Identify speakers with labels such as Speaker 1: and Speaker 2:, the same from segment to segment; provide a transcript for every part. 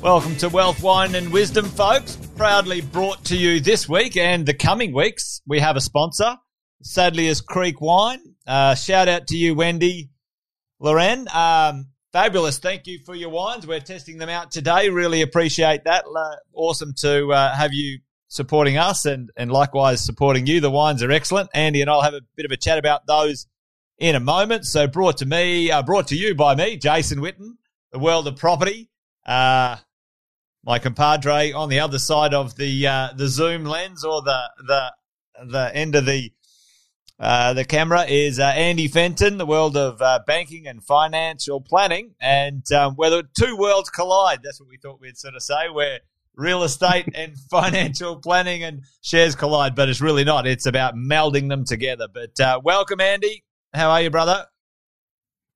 Speaker 1: Welcome to Wealth, Wine and Wisdom, folks. Proudly brought to you this week and the coming weeks. We have a sponsor, Saddler's Creek Wine. Uh, shout out to you, Wendy, Loren. Um, fabulous. Thank you for your wines. We're testing them out today. Really appreciate that. Awesome to uh, have you supporting us and, and likewise supporting you. The wines are excellent. Andy and I'll have a bit of a chat about those in a moment. So brought to me, uh, brought to you by me, Jason Witten, the world of property. Uh, my compadre on the other side of the uh, the zoom lens or the the the end of the uh, the camera is uh, Andy Fenton, the world of uh, banking and financial planning, and um, whether two worlds collide. That's what we thought we'd sort of say, where real estate and financial planning and shares collide, but it's really not. It's about melding them together. But uh, welcome, Andy. How are you, brother?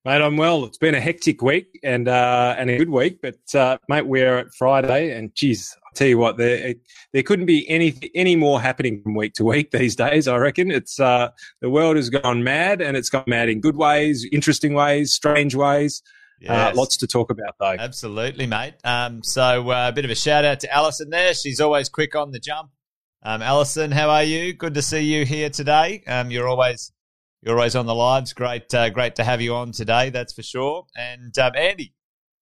Speaker 2: Mate, I'm well. It's been a hectic week and uh, and a good week, but uh, mate, we're at Friday, and geez, I'll tell you what, there there couldn't be any any more happening from week to week these days. I reckon it's uh, the world has gone mad, and it's gone mad in good ways, interesting ways, strange ways. Uh, lots to talk about, though.
Speaker 1: Absolutely, mate. Um, so uh, a bit of a shout out to Alison there. She's always quick on the jump. Um, Alison, how are you? Good to see you here today. Um, you're always you're always on the lives. Great, uh, great to have you on today. That's for sure. And um, Andy,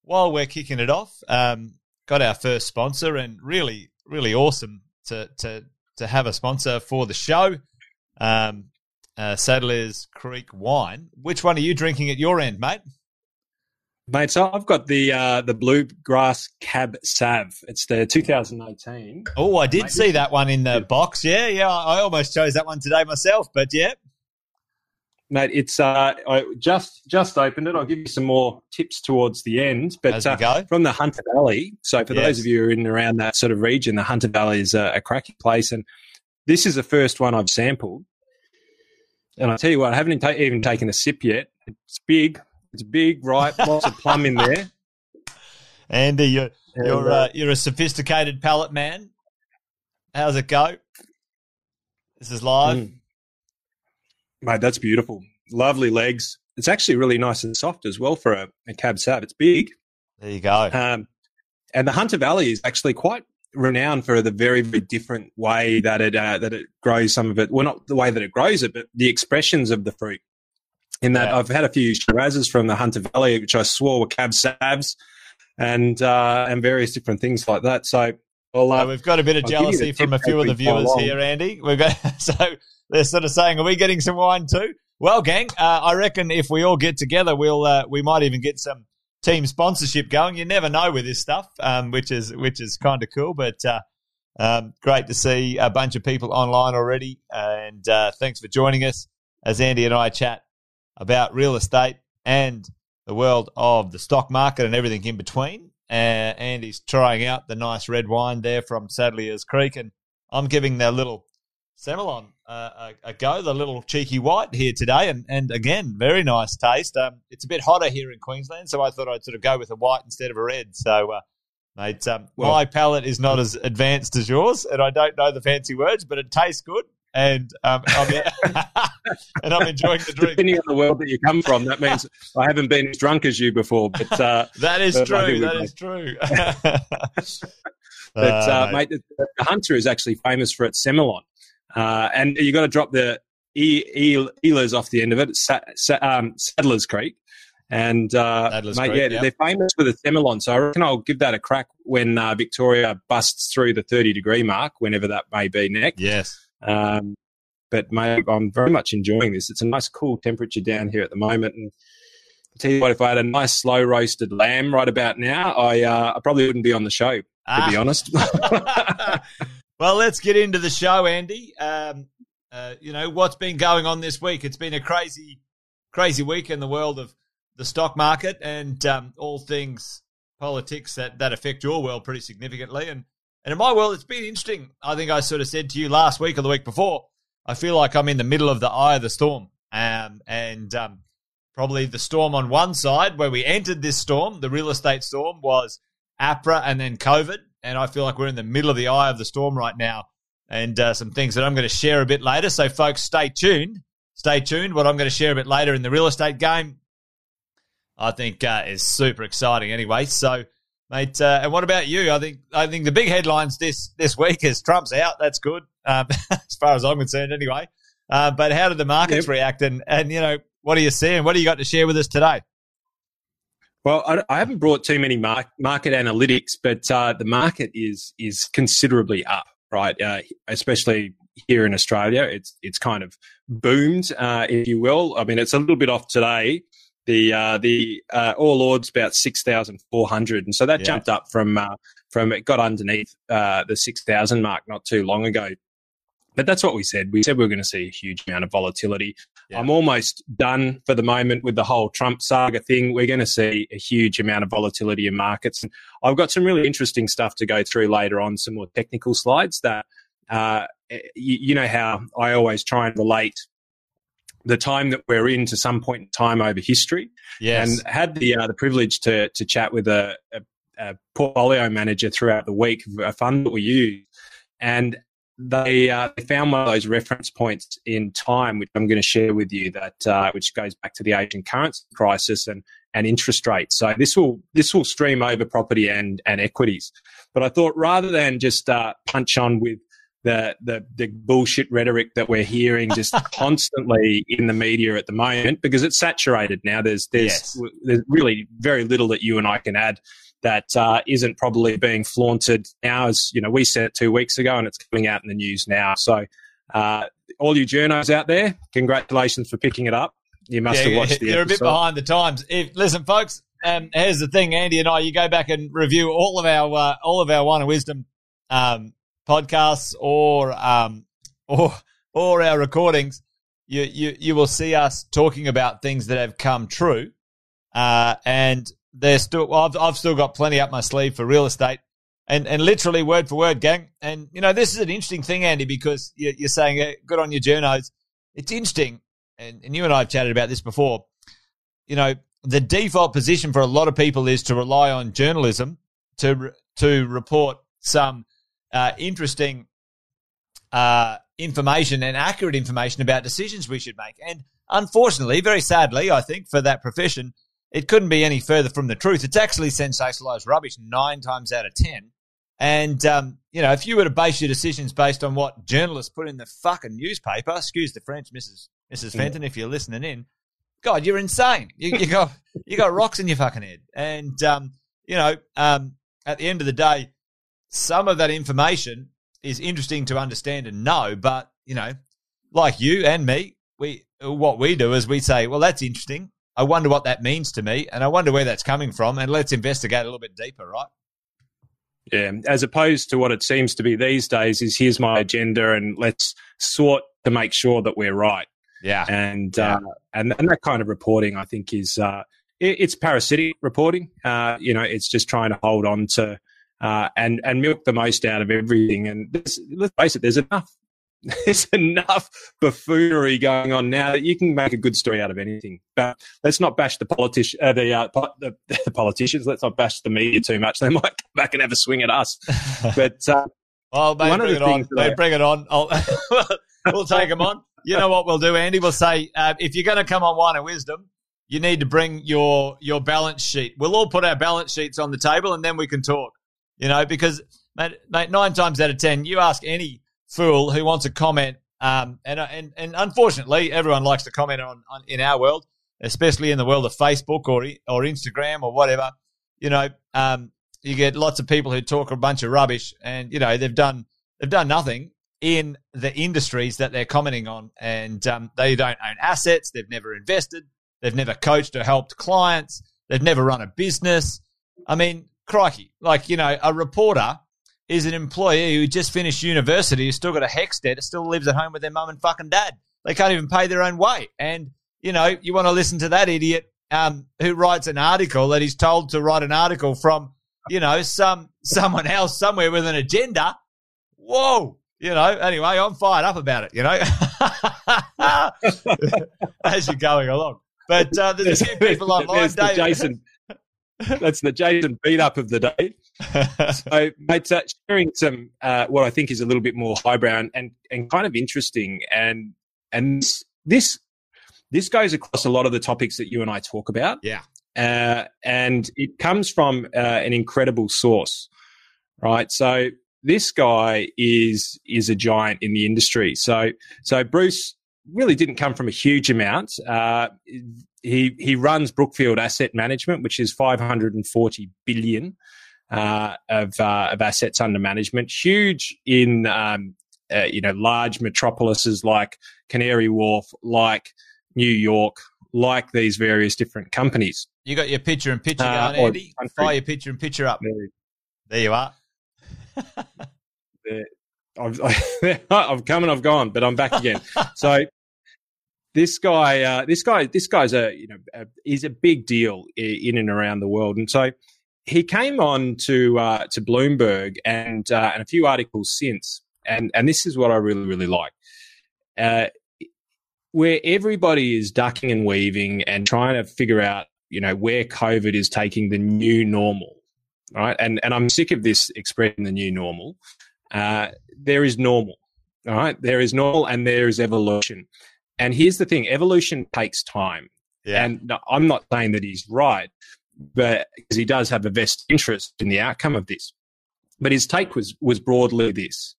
Speaker 1: while we're kicking it off, um, got our first sponsor, and really, really awesome to to to have a sponsor for the show. Um, uh, Saddler's Creek Wine. Which one are you drinking at your end, mate?
Speaker 2: Mate, so I've got the uh, the Bluegrass Cab Sav. It's the 2018.
Speaker 1: Oh, I did Mate, see that one in the box. Yeah, yeah. I almost chose that one today myself, but yeah
Speaker 2: mate. It's uh, I just just opened it. I'll give you some more tips towards the end. But uh, from the Hunter Valley. So for yes. those of you who are in and around that sort of region, the Hunter Valley is a, a cracking place, and this is the first one I've sampled. And I tell you what, I haven't even taken a sip yet. It's big. It's big, right? Lots of plum in there.
Speaker 1: Andy, you're you're uh, uh, you're a sophisticated palate man. How's it go? This is live. Mm.
Speaker 2: Mate, that's beautiful. Lovely legs. It's actually really nice and soft as well for a, a cab sav. It's big.
Speaker 1: There you go. Um,
Speaker 2: and the Hunter Valley is actually quite renowned for the very, very different way that it uh, that it grows some of it. Well, not the way that it grows it, but the expressions of the fruit. In that, yeah. I've had a few Shirazes from the Hunter Valley, which I swore were cab savs, and uh, and various different things like that. So,
Speaker 1: well, uh, we've got a bit of jealousy from a few of the viewers here, Andy. We've got so they're sort of saying, "Are we getting some wine too?" Well, gang, uh, I reckon if we all get together, we'll uh, we might even get some team sponsorship going. You never know with this stuff, um, which is which is kind of cool. But uh, um, great to see a bunch of people online already, and uh, thanks for joining us as Andy and I chat about real estate and the world of the stock market and everything in between. Uh, he's trying out the nice red wine there from Saddler's Creek, and I'm giving the little Semillon uh, a, a, go, the little cheeky white here today, and, and again, very nice taste. Um, it's a bit hotter here in Queensland, so I thought I'd sort of go with a white instead of a red. So, uh, mate, um, well, my palate is not as advanced as yours, and I don't know the fancy words, but it tastes good, and um, I'm, and I'm enjoying the drink.
Speaker 2: Depending on the world that you come from, that means I haven't been as drunk as you before. But uh,
Speaker 1: that is but true. That is true.
Speaker 2: but uh, mate, the, the Hunter is actually famous for its Semillon. Uh, and you got to drop the e, e, Ehlers off the end of it. Sa, sa, um, Saddler's Creek. And uh, mate, Creek, yeah, yep. they're famous for the Semillon. So I reckon I'll give that a crack when uh, Victoria busts through the 30 degree mark, whenever that may be next.
Speaker 1: Yes.
Speaker 2: Um, but mate, I'm very much enjoying this. It's a nice, cool temperature down here at the moment. And I'll tell you what, if I had a nice slow roasted lamb right about now, I, uh, I probably wouldn't be on the show, to ah. be honest.
Speaker 1: Well, let's get into the show, Andy. Um, uh, you know what's been going on this week? It's been a crazy, crazy week in the world of the stock market and um, all things politics that that affect your world pretty significantly. And and in my world, it's been interesting. I think I sort of said to you last week or the week before. I feel like I'm in the middle of the eye of the storm, um, and um, probably the storm on one side where we entered this storm, the real estate storm, was APRA and then COVID and I feel like we're in the middle of the eye of the storm right now. And uh, some things that I'm going to share a bit later. So, folks, stay tuned stay tuned. What I'm going to share a bit later in the real estate game, I think uh, is super exciting. Anyway, so mate, uh, and what about you? I think I think the big headlines this this week is Trump's out. That's good, um, as far as I'm concerned, anyway. Uh, but how did the markets yep. react? And and you know, what are you seeing? What do you got to share with us today?
Speaker 2: Well, I, I haven't brought too many market analytics, but uh, the market is is considerably up, right? Uh, especially here in Australia, it's it's kind of boomed, uh, if you will. I mean, it's a little bit off today. The uh, the uh, All Ords about six thousand four hundred, and so that yeah. jumped up from uh, from it got underneath the six thousand mark not too long ago. But that's what we said. We said we were going to see a huge amount of volatility. Yeah. I'm almost done for the moment with the whole Trump saga thing. We're going to see a huge amount of volatility in markets. And I've got some really interesting stuff to go through later on, some more technical slides that, uh, you, you know, how I always try and relate the time that we're in to some point in time over history.
Speaker 1: Yes.
Speaker 2: And had the uh, the privilege to to chat with a, a, a, portfolio manager throughout the week, a fund that we use, and they, uh, they found one of those reference points in time, which I'm going to share with you, that uh, which goes back to the Asian currency crisis and and interest rates. So this will this will stream over property and and equities. But I thought rather than just uh, punch on with the, the the bullshit rhetoric that we're hearing just constantly in the media at the moment, because it's saturated now. There's there's yes. there's really very little that you and I can add that uh, not probably being flaunted now. As you know, we said it two weeks ago, and it's coming out in the news now. So, uh, all you journos out there, congratulations for picking it up. You must yeah, have watched the.
Speaker 1: You're
Speaker 2: episode.
Speaker 1: a bit behind the times. If listen, folks, um, here's the thing, Andy and I. You go back and review all of our uh, all of our Wine and Wisdom um, podcasts or um, or or our recordings. You, you you will see us talking about things that have come true, uh, and they're still. Well, I've, I've still got plenty up my sleeve for real estate, and and literally word for word, gang. And you know, this is an interesting thing, Andy, because you're, you're saying uh, good on your journos. It's interesting, and, and you and I have chatted about this before. You know, the default position for a lot of people is to rely on journalism to to report some uh, interesting uh, information and accurate information about decisions we should make. And unfortunately, very sadly, I think for that profession, it couldn't be any further from the truth. It's actually sensationalized rubbish nine times out of 10. And, um, you know, if you were to base your decisions based on what journalists put in the fucking newspaper, excuse the French, Mrs. Mrs. Fenton, if you're listening in, God, you're insane. You, you got you got rocks in your fucking head. And, um, you know, um, at the end of the day, some of that information is interesting to understand and know, but, you know, like you and me, we what we do is we say, well, that's interesting. I wonder what that means to me, and I wonder where that's coming from, and let's investigate a little bit deeper, right?
Speaker 2: Yeah, as opposed to what it seems to be these days is here's my agenda, and let's sort to make sure that we're right.
Speaker 1: Yeah,
Speaker 2: and yeah. Uh, and and that kind of reporting, I think, is uh, it, it's parasitic reporting. Uh, you know, it's just trying to hold on to uh, and and milk the most out of everything. And let's face it, there's enough there's enough buffoonery going on now that you can make a good story out of anything. But let's not bash the politician, uh, the, uh, po- the, the politicians. Let's not bash the media too much. They might come back and have a swing at us. But uh,
Speaker 1: well, mate, bring, it on. Mate, bring it on. we'll take them on. You know what we'll do, Andy? We'll say uh, if you're going to come on Wine and Wisdom, you need to bring your your balance sheet. We'll all put our balance sheets on the table, and then we can talk. You know, because mate, mate nine times out of ten, you ask any fool who wants to comment. Um, and, and, and unfortunately, everyone likes to comment on, on in our world, especially in the world of Facebook or, or Instagram or whatever. You know, um, you get lots of people who talk a bunch of rubbish and, you know, they've done, they've done nothing in the industries that they're commenting on and, um, they don't own assets. They've never invested. They've never coached or helped clients. They've never run a business. I mean, crikey, like, you know, a reporter is an employee who just finished university, who's still got a HECS debt, still lives at home with their mum and fucking dad. They can't even pay their own way. And, you know, you want to listen to that idiot um, who writes an article that he's told to write an article from, you know, some someone else somewhere with an agenda. Whoa. You know, anyway, I'm fired up about it, you know, as you're going along. But uh, there's, there's a few people online.
Speaker 2: The Jason, that's the Jason beat up of the day. so, mate, uh, sharing some uh, what I think is a little bit more highbrow and, and kind of interesting, and and this, this this goes across a lot of the topics that you and I talk about.
Speaker 1: Yeah.
Speaker 2: Uh, and it comes from uh, an incredible source, right? So this guy is is a giant in the industry. So so Bruce really didn't come from a huge amount. Uh, he he runs Brookfield Asset Management, which is 540 billion uh, of uh, of assets under management. Huge in um, uh, you know large metropolises like Canary Wharf, like New York, like these various different companies.
Speaker 1: You got your picture and picture uh, going, Andy. Fire your picture and picture up. There, there you are.
Speaker 2: I've, I've come and I've gone, but I'm back again. so this guy, uh, this guy, this guy's a you know a, he's a big deal in and around the world, and so he came on to uh, to Bloomberg and uh, and a few articles since, and and this is what I really really like. Uh, where everybody is ducking and weaving and trying to figure out, you know, where COVID is taking the new normal, right? And and I'm sick of this expression, the new normal. Uh, there is normal, all right? There is normal and there is evolution. And here's the thing: evolution takes time. Yeah. And I'm not saying that he's right, but because he does have a vested interest in the outcome of this. But his take was was broadly this: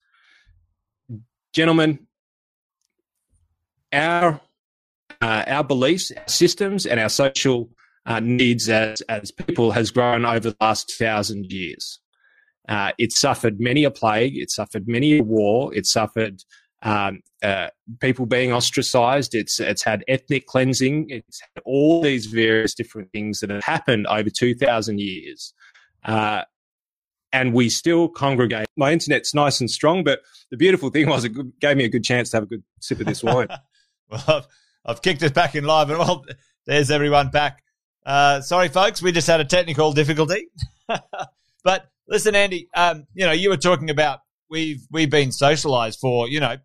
Speaker 2: gentlemen, our uh, our beliefs, our systems, and our social uh, needs as as people has grown over the last thousand years. Uh, it suffered many a plague. It suffered many a war. It suffered um, uh, people being ostracized. It's it's had ethnic cleansing. It's had all these various different things that have happened over two thousand years, uh, and we still congregate. My internet's nice and strong, but the beautiful thing was it gave me a good chance to have a good sip of this wine.
Speaker 1: well, I've, I've, kicked it back in live, and well, there's everyone back. Uh, sorry, folks, we just had a technical difficulty, but Listen, Andy, um, you know, you were talking about we've we've been socialized for, you know,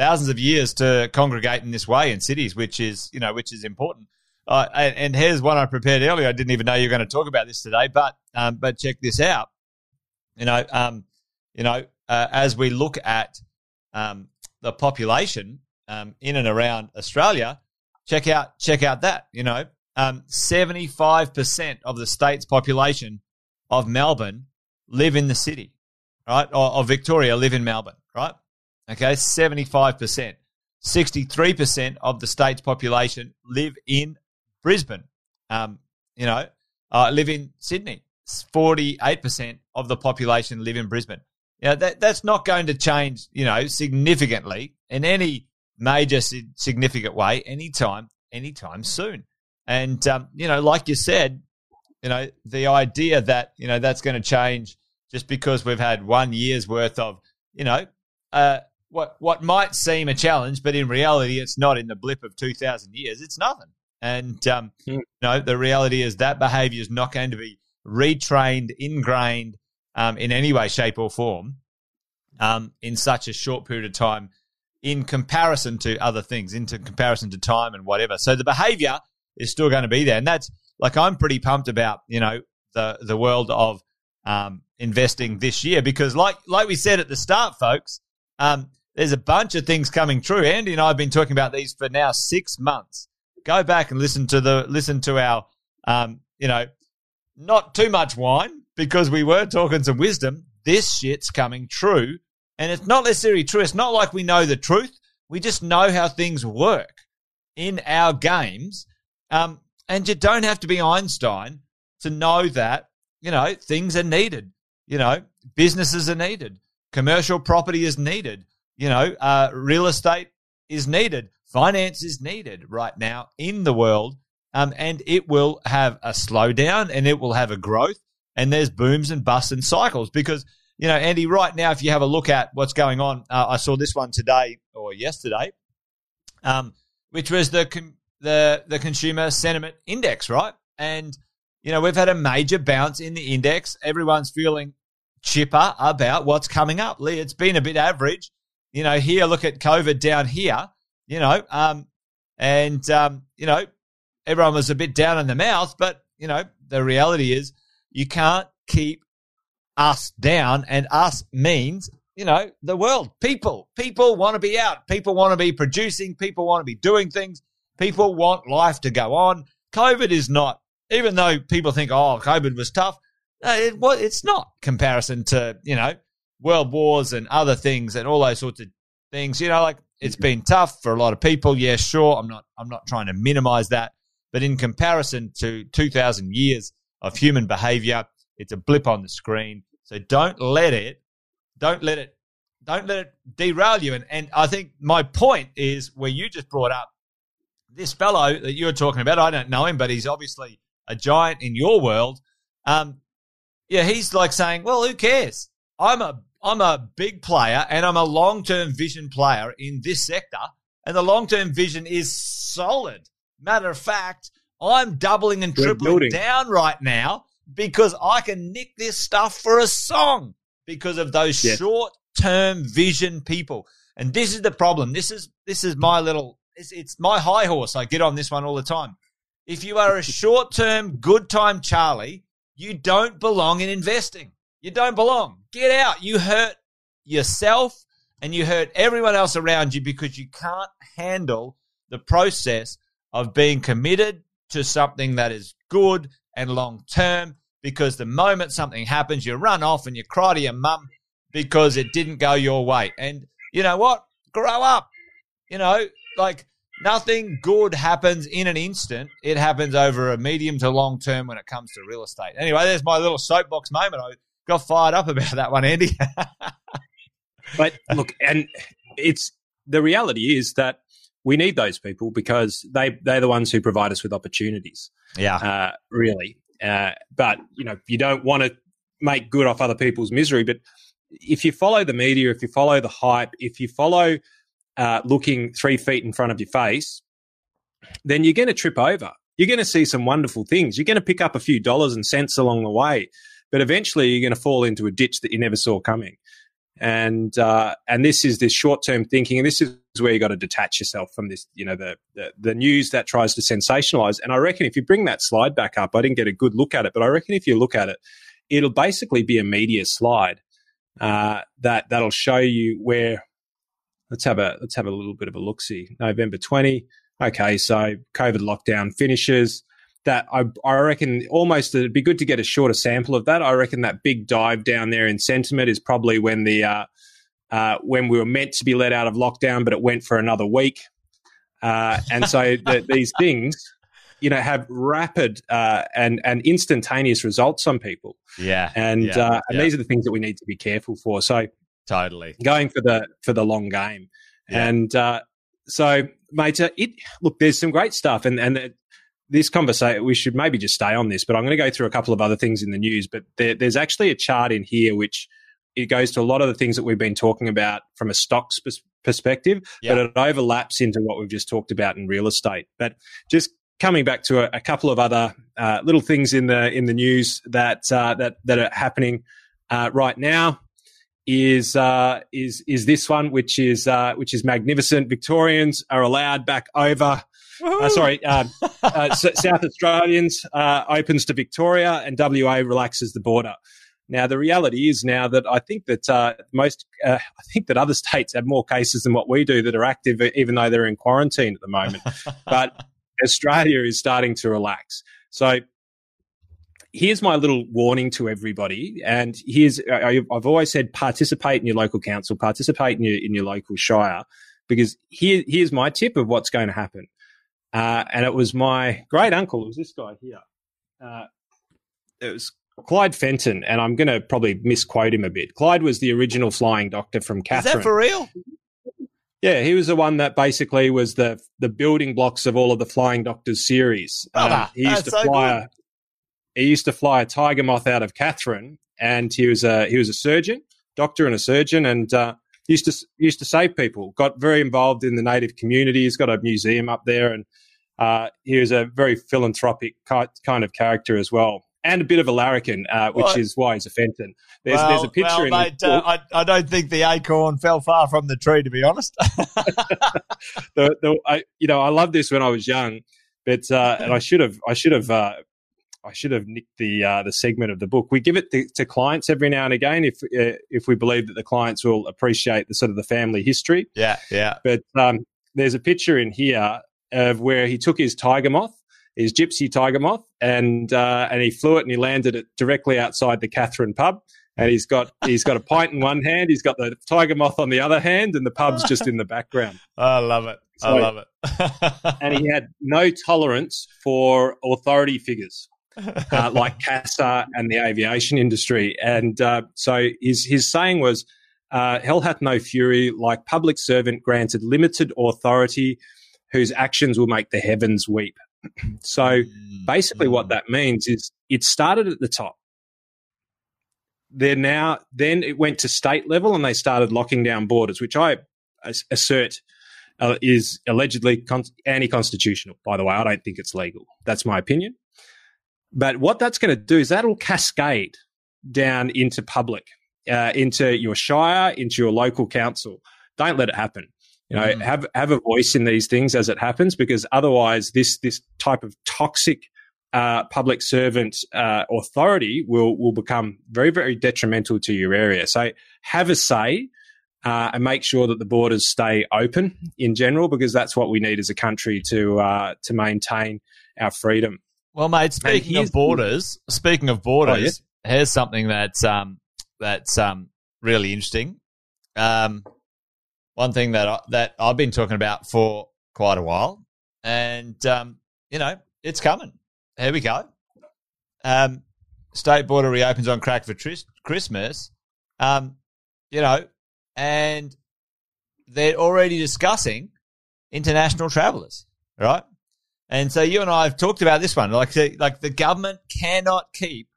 Speaker 1: thousands of years to congregate in this way in cities, which is, you know, which is important. Uh, and, here's one I prepared earlier. I didn't even know you were going to talk about this today, but um, but check this out. You know, um, you know, uh, as we look at um, the population um, in and around Australia, check out check out that. You know, um, seventy five percent of the state's population of Melbourne live in the city, right? Or, or Victoria live in Melbourne, right? Okay, 75%. 63% of the state's population live in Brisbane. Um, you know, uh, live in Sydney. 48% of the population live in Brisbane. You know, that, that's not going to change, you know, significantly in any major significant way anytime, anytime soon. And, um, you know, like you said, you know, the idea that, you know, that's going to change just because we've had one year's worth of, you know, uh, what what might seem a challenge, but in reality, it's not. In the blip of two thousand years, it's nothing. And um, mm. you know, the reality is that behaviour is not going to be retrained, ingrained um, in any way, shape, or form um, in such a short period of time. In comparison to other things, into comparison to time and whatever. So the behaviour is still going to be there, and that's like I'm pretty pumped about. You know, the the world of um, investing this year because, like like we said at the start, folks, um, there's a bunch of things coming true. Andy and I have been talking about these for now six months. Go back and listen to the listen to our, um, you know, not too much wine because we were talking some wisdom. This shit's coming true, and it's not necessarily true. It's not like we know the truth. We just know how things work in our games. Um, and you don't have to be Einstein to know that you know, things are needed. You know, businesses are needed. Commercial property is needed. You know, uh, real estate is needed. Finance is needed right now in the world. Um, and it will have a slowdown and it will have a growth. And there's booms and busts and cycles because, you know, Andy, right now, if you have a look at what's going on, uh, I saw this one today or yesterday, um, which was the, the, the consumer sentiment index, right? And you know, we've had a major bounce in the index. Everyone's feeling chipper about what's coming up. Lee, it's been a bit average. You know, here, look at COVID down here, you know, um, and, um, you know, everyone was a bit down in the mouth, but, you know, the reality is you can't keep us down, and us means, you know, the world. People, people want to be out. People want to be producing. People want to be doing things. People want life to go on. COVID is not, even though people think, oh, COVID was tough. it, well, it's not comparison to, you know, world wars and other things and all those sorts of things. You know, like it's been tough for a lot of people. Yeah, sure. I'm not, I'm not trying to minimize that. But in comparison to 2000 years of human behavior, it's a blip on the screen. So don't let it, don't let it, don't let it derail you. And, and I think my point is where you just brought up this fellow that you were talking about. I don't know him, but he's obviously a giant in your world. Um, yeah, he's like saying, well, who cares? I'm a I'm a big player and I'm a long term vision player in this sector, and the long term vision is solid. Matter of fact, I'm doubling and tripling down right now because I can nick this stuff for a song because of those yes. short term vision people. And this is the problem. This is this is my little it's, it's my high horse. I get on this one all the time. If you are a short term good time Charlie, you don't belong in investing. You don't belong. Get out. You hurt yourself and you hurt everyone else around you because you can't handle the process of being committed to something that is good and long term. Because the moment something happens, you run off and you cry to your mum because it didn't go your way. And you know what? Grow up. You know, like nothing good happens in an instant. It happens over a medium to long term when it comes to real estate. Anyway, there's my little soapbox moment. I got fired up about that one, Andy.
Speaker 2: but look, and it's the reality is that we need those people because they they're the ones who provide us with opportunities.
Speaker 1: Yeah,
Speaker 2: uh, really. Uh, but you know, you don't want to make good off other people's misery. But if you follow the media, if you follow the hype, if you follow uh, looking three feet in front of your face, then you're going to trip over. You're going to see some wonderful things. You're going to pick up a few dollars and cents along the way, but eventually you're going to fall into a ditch that you never saw coming. And uh, and this is this short term thinking, and this is where you got to detach yourself from this, you know, the, the the news that tries to sensationalize. And I reckon if you bring that slide back up, I didn't get a good look at it, but I reckon if you look at it, it'll basically be a media slide uh, that that'll show you where let's have a let's have a little bit of a look see. November 20. Okay, so COVID lockdown finishes. That I, I reckon almost it'd be good to get a shorter sample of that. I reckon that big dive down there in sentiment is probably when the uh, uh, when we were meant to be let out of lockdown, but it went for another week. Uh, and so the, these things, you know, have rapid uh, and and instantaneous results on people.
Speaker 1: Yeah,
Speaker 2: and
Speaker 1: yeah,
Speaker 2: uh, and yeah. these are the things that we need to be careful for. So
Speaker 1: Totally.
Speaker 2: Going for the for the long game. Yeah. And uh, so, mate, uh, it look, there's some great stuff, and and this conversation we should maybe just stay on this, but I'm going to go through a couple of other things in the news. But there, there's actually a chart in here which it goes to a lot of the things that we've been talking about from a stocks pers- perspective, yeah. but it overlaps into what we've just talked about in real estate. But just coming back to a, a couple of other uh, little things in the in the news that uh, that that are happening uh, right now is uh, is is this one, which is uh, which is magnificent. Victorians are allowed back over. Uh, sorry, uh, uh, South Australians uh, opens to Victoria, and WA relaxes the border. Now, the reality is now that I think that most, I think that other states have more cases than what we do that are active, even though they're in quarantine at the moment. but Australia is starting to relax. So here's my little warning to everybody. And here's, I, have always said participate in your local council, participate in your, in your local shire, because here, here's my tip of what's going to happen. Uh, and it was my great uncle, it was this guy here. Uh, it was Clyde Fenton, and I'm going to probably misquote him a bit. Clyde was the original flying doctor from Katherine.
Speaker 1: Is that for real?
Speaker 2: Yeah, he was the one that basically was the the building blocks of all of the Flying Doctors series.
Speaker 1: Um, he used to so fly. Good
Speaker 2: he used to fly a tiger moth out of Katherine, and he was a he was a surgeon, doctor, and a surgeon, and uh, used to used to save people. Got very involved in the native community. He's got a museum up there, and uh, he was a very philanthropic kind of character as well. And a bit of a larrikin, uh, which is why he's a Fenton. There's, well, there's a picture well, in mate,
Speaker 1: uh, I, I, don't think the acorn fell far from the tree, to be honest.
Speaker 2: the, the, I, you know, I loved this when I was young, but uh, and I should have I should have uh, I should have nicked the uh, the segment of the book. We give it to, to, clients every now and again if uh, if we believe that the clients will appreciate the sort of the family history.
Speaker 1: Yeah, yeah.
Speaker 2: But um, there's a picture in here of where he took his tiger moth, his gypsy tiger moth, and uh, and he flew it and he landed it directly outside the Katherine pub. And he's got he's got a pint in one hand, he's got the tiger moth on the other hand, and the pub's just in the background.
Speaker 1: I love it. So, I love it.
Speaker 2: and he had no tolerance for authority figures. Uh, like CASA and the aviation industry. And uh, so his, his saying was, uh, hell hath no fury, like public servant granted limited authority, whose actions will make the heavens weep. so mm, basically, what that means is it started at the top. They're now, then it went to state level and they started locking down borders, which I assert uh, is allegedly con- anti constitutional. By the way, I don't think it's legal. That's my opinion. But what that's going to do is that'll cascade down into public uh, into your shire, into your local council. Don't let it happen. You know, mm. have have a voice in these things as it happens, because otherwise, this this type of toxic uh, public servant uh, authority will will become very very detrimental to your area. So have a say. Uh, and make sure that the borders stay open in general, because that's what we need as a country to uh, to maintain our freedom.
Speaker 1: Well, mate, speaking of borders, speaking of borders, oh, yeah? here's something that's um, that's um, really interesting. Um, one thing that I, that I've been talking about for quite a while, and um, you know, it's coming. Here we go. Um, state border reopens on crack for tris- Christmas. Um, you know, and they're already discussing international travellers, right? And so you and I have talked about this one. Like, the, like the government cannot keep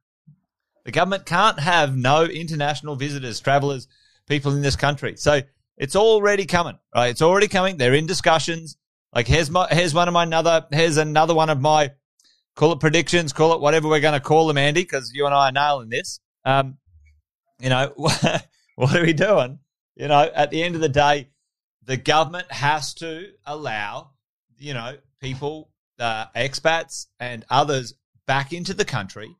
Speaker 1: the government can't have no international visitors, travelers, people in this country. So it's already coming, right? It's already coming. They're in discussions. Like here's my, here's one of my another, here's another one of my, call it predictions, call it whatever we're going to call them, Andy, because you and I are nailing this. Um, you know, what are we doing? You know, at the end of the day, the government has to allow, you know, people, uh, expats and others back into the country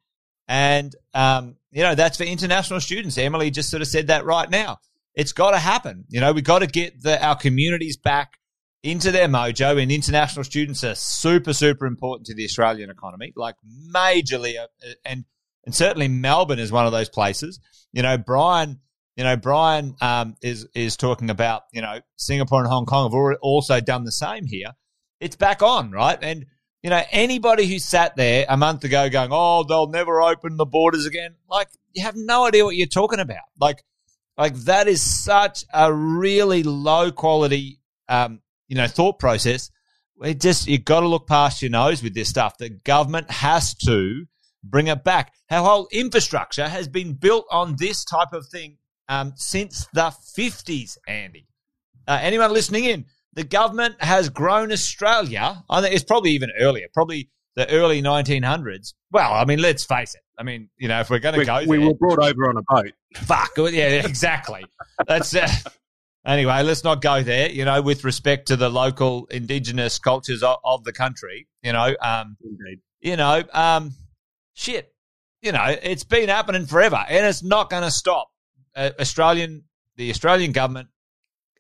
Speaker 1: and, um, you know, that's for international students. Emily just sort of said that right now. It's got to happen. You know, we've got to get the, our communities back into their mojo, and international students are super, super important to the Australian economy, like majorly. Uh, and, and certainly Melbourne is one of those places. You know, Brian, you know, Brian um, is is talking about you know Singapore and Hong Kong have also done the same here. It's back on, right? And you know, anybody who sat there a month ago going, oh, they'll never open the borders again, like, you have no idea what you're talking about. Like, like that is such a really low quality, um, you know, thought process. It just, you've got to look past your nose with this stuff. The government has to bring it back. Our whole infrastructure has been built on this type of thing um, since the 50s, Andy. Uh, anyone listening in, the government has grown Australia. I think it's probably even earlier, probably the early 1900s. Well, I mean, let's face it. I mean, you know, if we're going to go,
Speaker 2: we there, were brought over on a boat.
Speaker 1: Fuck yeah, exactly. That's uh, anyway. Let's not go there. You know, with respect to the local indigenous cultures of, of the country. You know, um, Indeed. You know, um, shit. You know, it's been happening forever, and it's not going to stop. Uh, Australian, the Australian government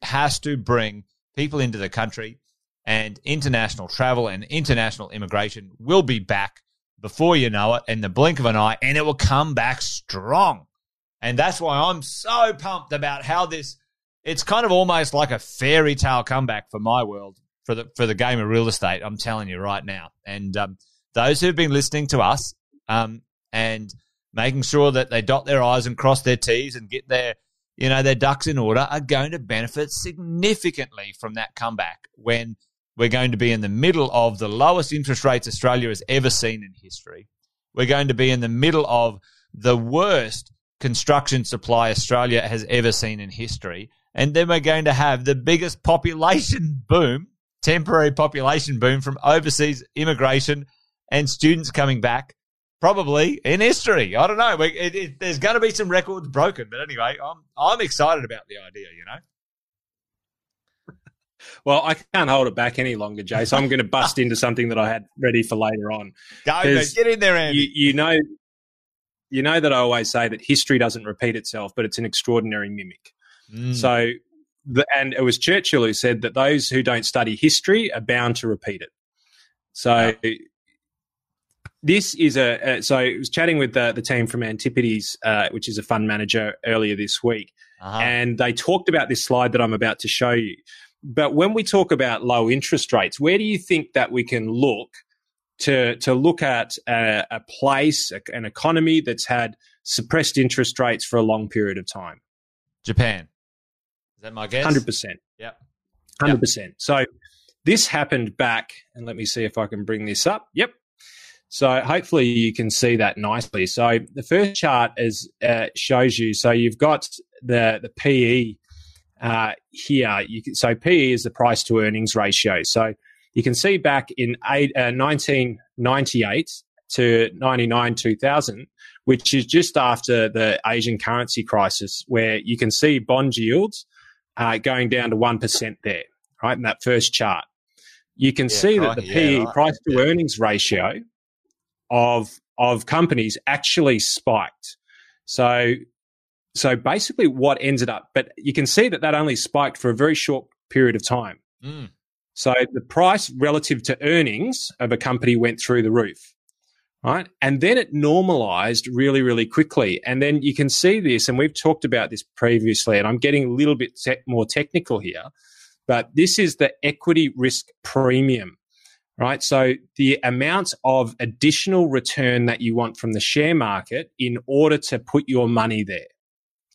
Speaker 1: has to bring people into the country, and international travel and international immigration will be back before you know it in the blink of an eye, and it will come back strong. And that's why I'm so pumped about how this. It's kind of almost like a fairy tale comeback for my world for the for the game of real estate. I'm telling you right now. And um, those who've been listening to us um, and making sure that they dot their i's and cross their t's and get their you know, their ducks in order are going to benefit significantly from that comeback when we're going to be in the middle of the lowest interest rates Australia has ever seen in history. We're going to be in the middle of the worst construction supply Australia has ever seen in history. And then we're going to have the biggest population boom, temporary population boom from overseas immigration and students coming back probably in history. I don't know. It, it, there's going to be some records broken, but anyway, I'm I'm excited about the idea. You know.
Speaker 2: Well, I can't hold it back any longer, Jay. So I'm going to bust into something that I had ready for later on.
Speaker 1: Go, get in there, Andy.
Speaker 2: You, you know, you know that I always say that history doesn't repeat itself, but it's an extraordinary mimic. Mm. So the, and it was Churchill who said that those who don't study history are bound to repeat it. So yeah. This is a, so I was chatting with the, the team from Antipodes, uh, which is a fund manager earlier this week, uh-huh. and they talked about this slide that I'm about to show you. But when we talk about low interest rates, where do you think that we can look to to look at a, a place, a, an economy that's had suppressed interest rates for a long period of time?
Speaker 1: Japan. Is that my guess?
Speaker 2: Hundred percent.
Speaker 1: Yep.
Speaker 2: Hundred percent. So this happened back, and let me see if I can bring this up. Yep. So hopefully you can see that nicely. So the first chart is uh, shows you. So you've got the the PE uh, here. You can, so PE is the price to earnings ratio. So you can see back in eight, uh, 1998 to 99 2000 which is just after the asian currency crisis where you can see bond yields uh, going down to 1% there right in that first chart you can yeah, see that the yeah, PE right. price to earnings ratio of of companies actually spiked. So so basically what ended up but you can see that that only spiked for a very short period of time. Mm. So the price relative to earnings of a company went through the roof. Right. And then it normalized really, really quickly. And then you can see this, and we've talked about this previously, and I'm getting a little bit te- more technical here. But this is the equity risk premium, right? So the amount of additional return that you want from the share market in order to put your money there.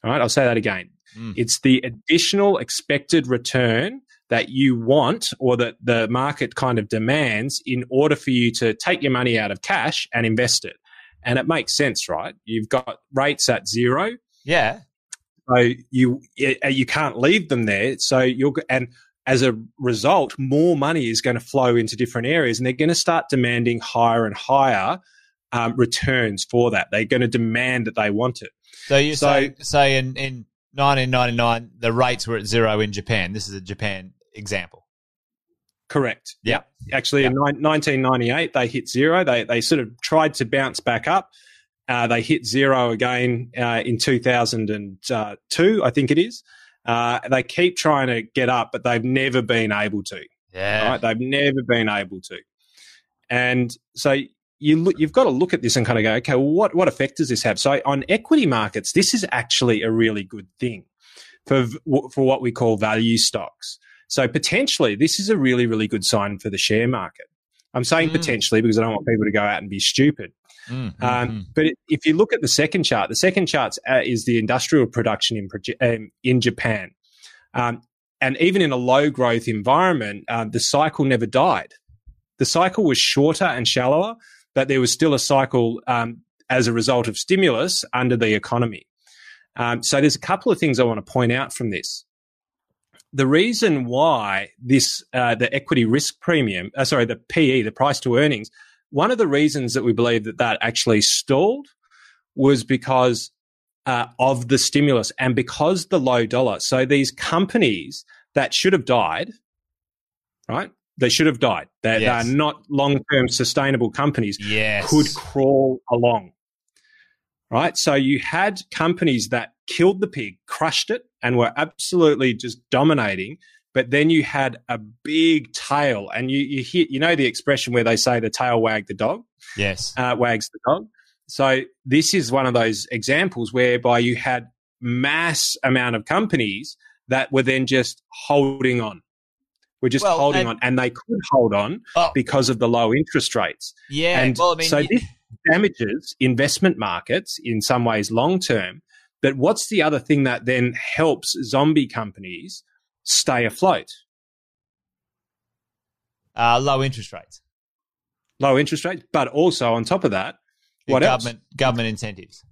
Speaker 2: All right, I'll say that again. Mm. It's the additional expected return that you want or that the market kind of demands in order for you to take your money out of cash and invest it. And it makes sense, right? You've got rates at zero.
Speaker 1: Yeah.
Speaker 2: So you uh, you can't leave them there. So you're and as a result, more money is going to flow into different areas, and they're going to start demanding higher and higher um, returns for that. They're going to demand that they want it.
Speaker 1: So you so, say say in in 1999 the rates were at zero in Japan. This is a Japan example.
Speaker 2: Correct. Yeah. Actually, yep. in 1998, they hit zero. They they sort of tried to bounce back up. Uh, they hit zero again uh, in 2002, I think it is. Uh, they keep trying to get up, but they've never been able to.
Speaker 1: Yeah,
Speaker 2: right? they've never been able to. And so you look, you've got to look at this and kind of go, okay, well, what what effect does this have? So on equity markets, this is actually a really good thing for for what we call value stocks. So potentially, this is a really really good sign for the share market. I'm saying mm. potentially because I don't want people to go out and be stupid. Mm-hmm. Um, mm. but if you look at the second chart, the second chart uh, is the industrial production in, um, in Japan. Um, and even in a low growth environment, uh, the cycle never died. The cycle was shorter and shallower, but there was still a cycle um, as a result of stimulus under the economy. Um, so there's a couple of things I want to point out from this the reason why this uh, the equity risk premium, uh, sorry, the PE, the price to earnings, one of the reasons that we believe that that actually stalled was because uh, of the stimulus and because the low dollar. So these companies that should have died, right? They should have died. They, yes. they are not long term sustainable companies.
Speaker 1: Yes.
Speaker 2: Could crawl along, right? So you had companies that killed the pig, crushed it, and were absolutely just dominating. But then you had a big tail, and you you hear you know the expression where they say the tail wagged the dog.
Speaker 1: Yes,
Speaker 2: uh, wags the dog. So this is one of those examples whereby you had mass amount of companies that were then just holding on. We're just well, holding and, on, and they could hold on oh, because of the low interest rates.
Speaker 1: Yeah,
Speaker 2: and
Speaker 1: well, I mean,
Speaker 2: so this damages investment markets in some ways long term. But what's the other thing that then helps zombie companies stay afloat?
Speaker 1: Uh, low interest rates.
Speaker 2: Low interest rates, but also on top of that, what
Speaker 1: government
Speaker 2: else?
Speaker 1: government incentives.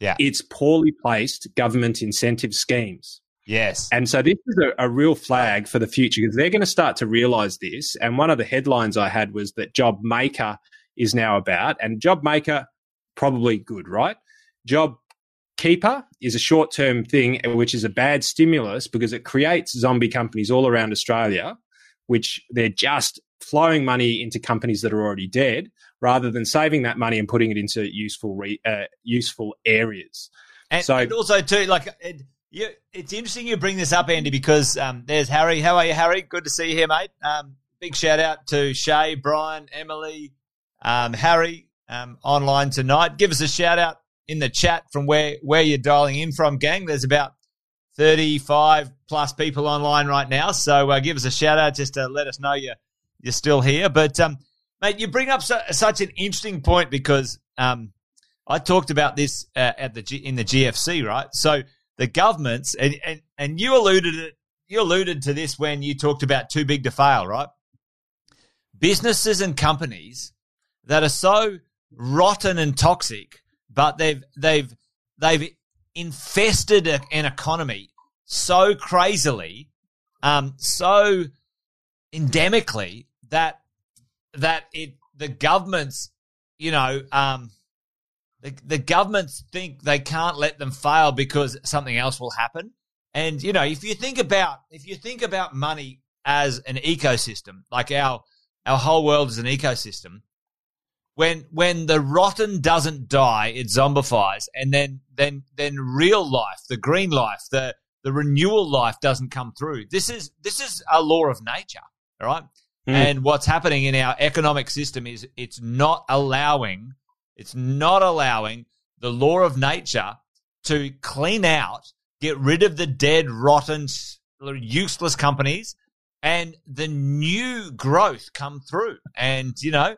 Speaker 1: Yeah,
Speaker 2: it's poorly placed government incentive schemes.
Speaker 1: Yes,
Speaker 2: and so this is a, a real flag for the future because they're going to start to realize this. And one of the headlines I had was that Job Maker is now about, and Job Maker probably good, right? Job Keeper is a short term thing, which is a bad stimulus because it creates zombie companies all around Australia, which they're just flowing money into companies that are already dead rather than saving that money and putting it into useful re, uh, useful areas.
Speaker 1: And, so, and also too, like you, it's interesting you bring this up, Andy, because um, there's Harry. How are you, Harry? Good to see you here, mate. Um, big shout out to Shay, Brian, Emily, um, Harry um, online tonight. Give us a shout out in the chat from where, where you're dialing in from, gang. There's about 35 plus people online right now. So uh, give us a shout out just to let us know you're, you're still here. But, um, mate, you bring up such an interesting point because um, I talked about this uh, at the G- in the GFC, right? So the governments, and, and, and you alluded it, you alluded to this when you talked about too big to fail, right? Businesses and companies that are so rotten and toxic, but they've they've they've infested an economy so crazily, um, so endemically that that it the governments, you know, um, the, the governments think they can't let them fail because something else will happen. And you know, if you think about if you think about money as an ecosystem, like our our whole world is an ecosystem, when when the rotten doesn't die, it zombifies, and then then then real life, the green life, the the renewal life doesn't come through. This is this is a law of nature, all right? Mm. And what's happening in our economic system is it's not allowing it's not allowing the law of nature to clean out, get rid of the dead, rotten, useless companies, and the new growth come through. And you know,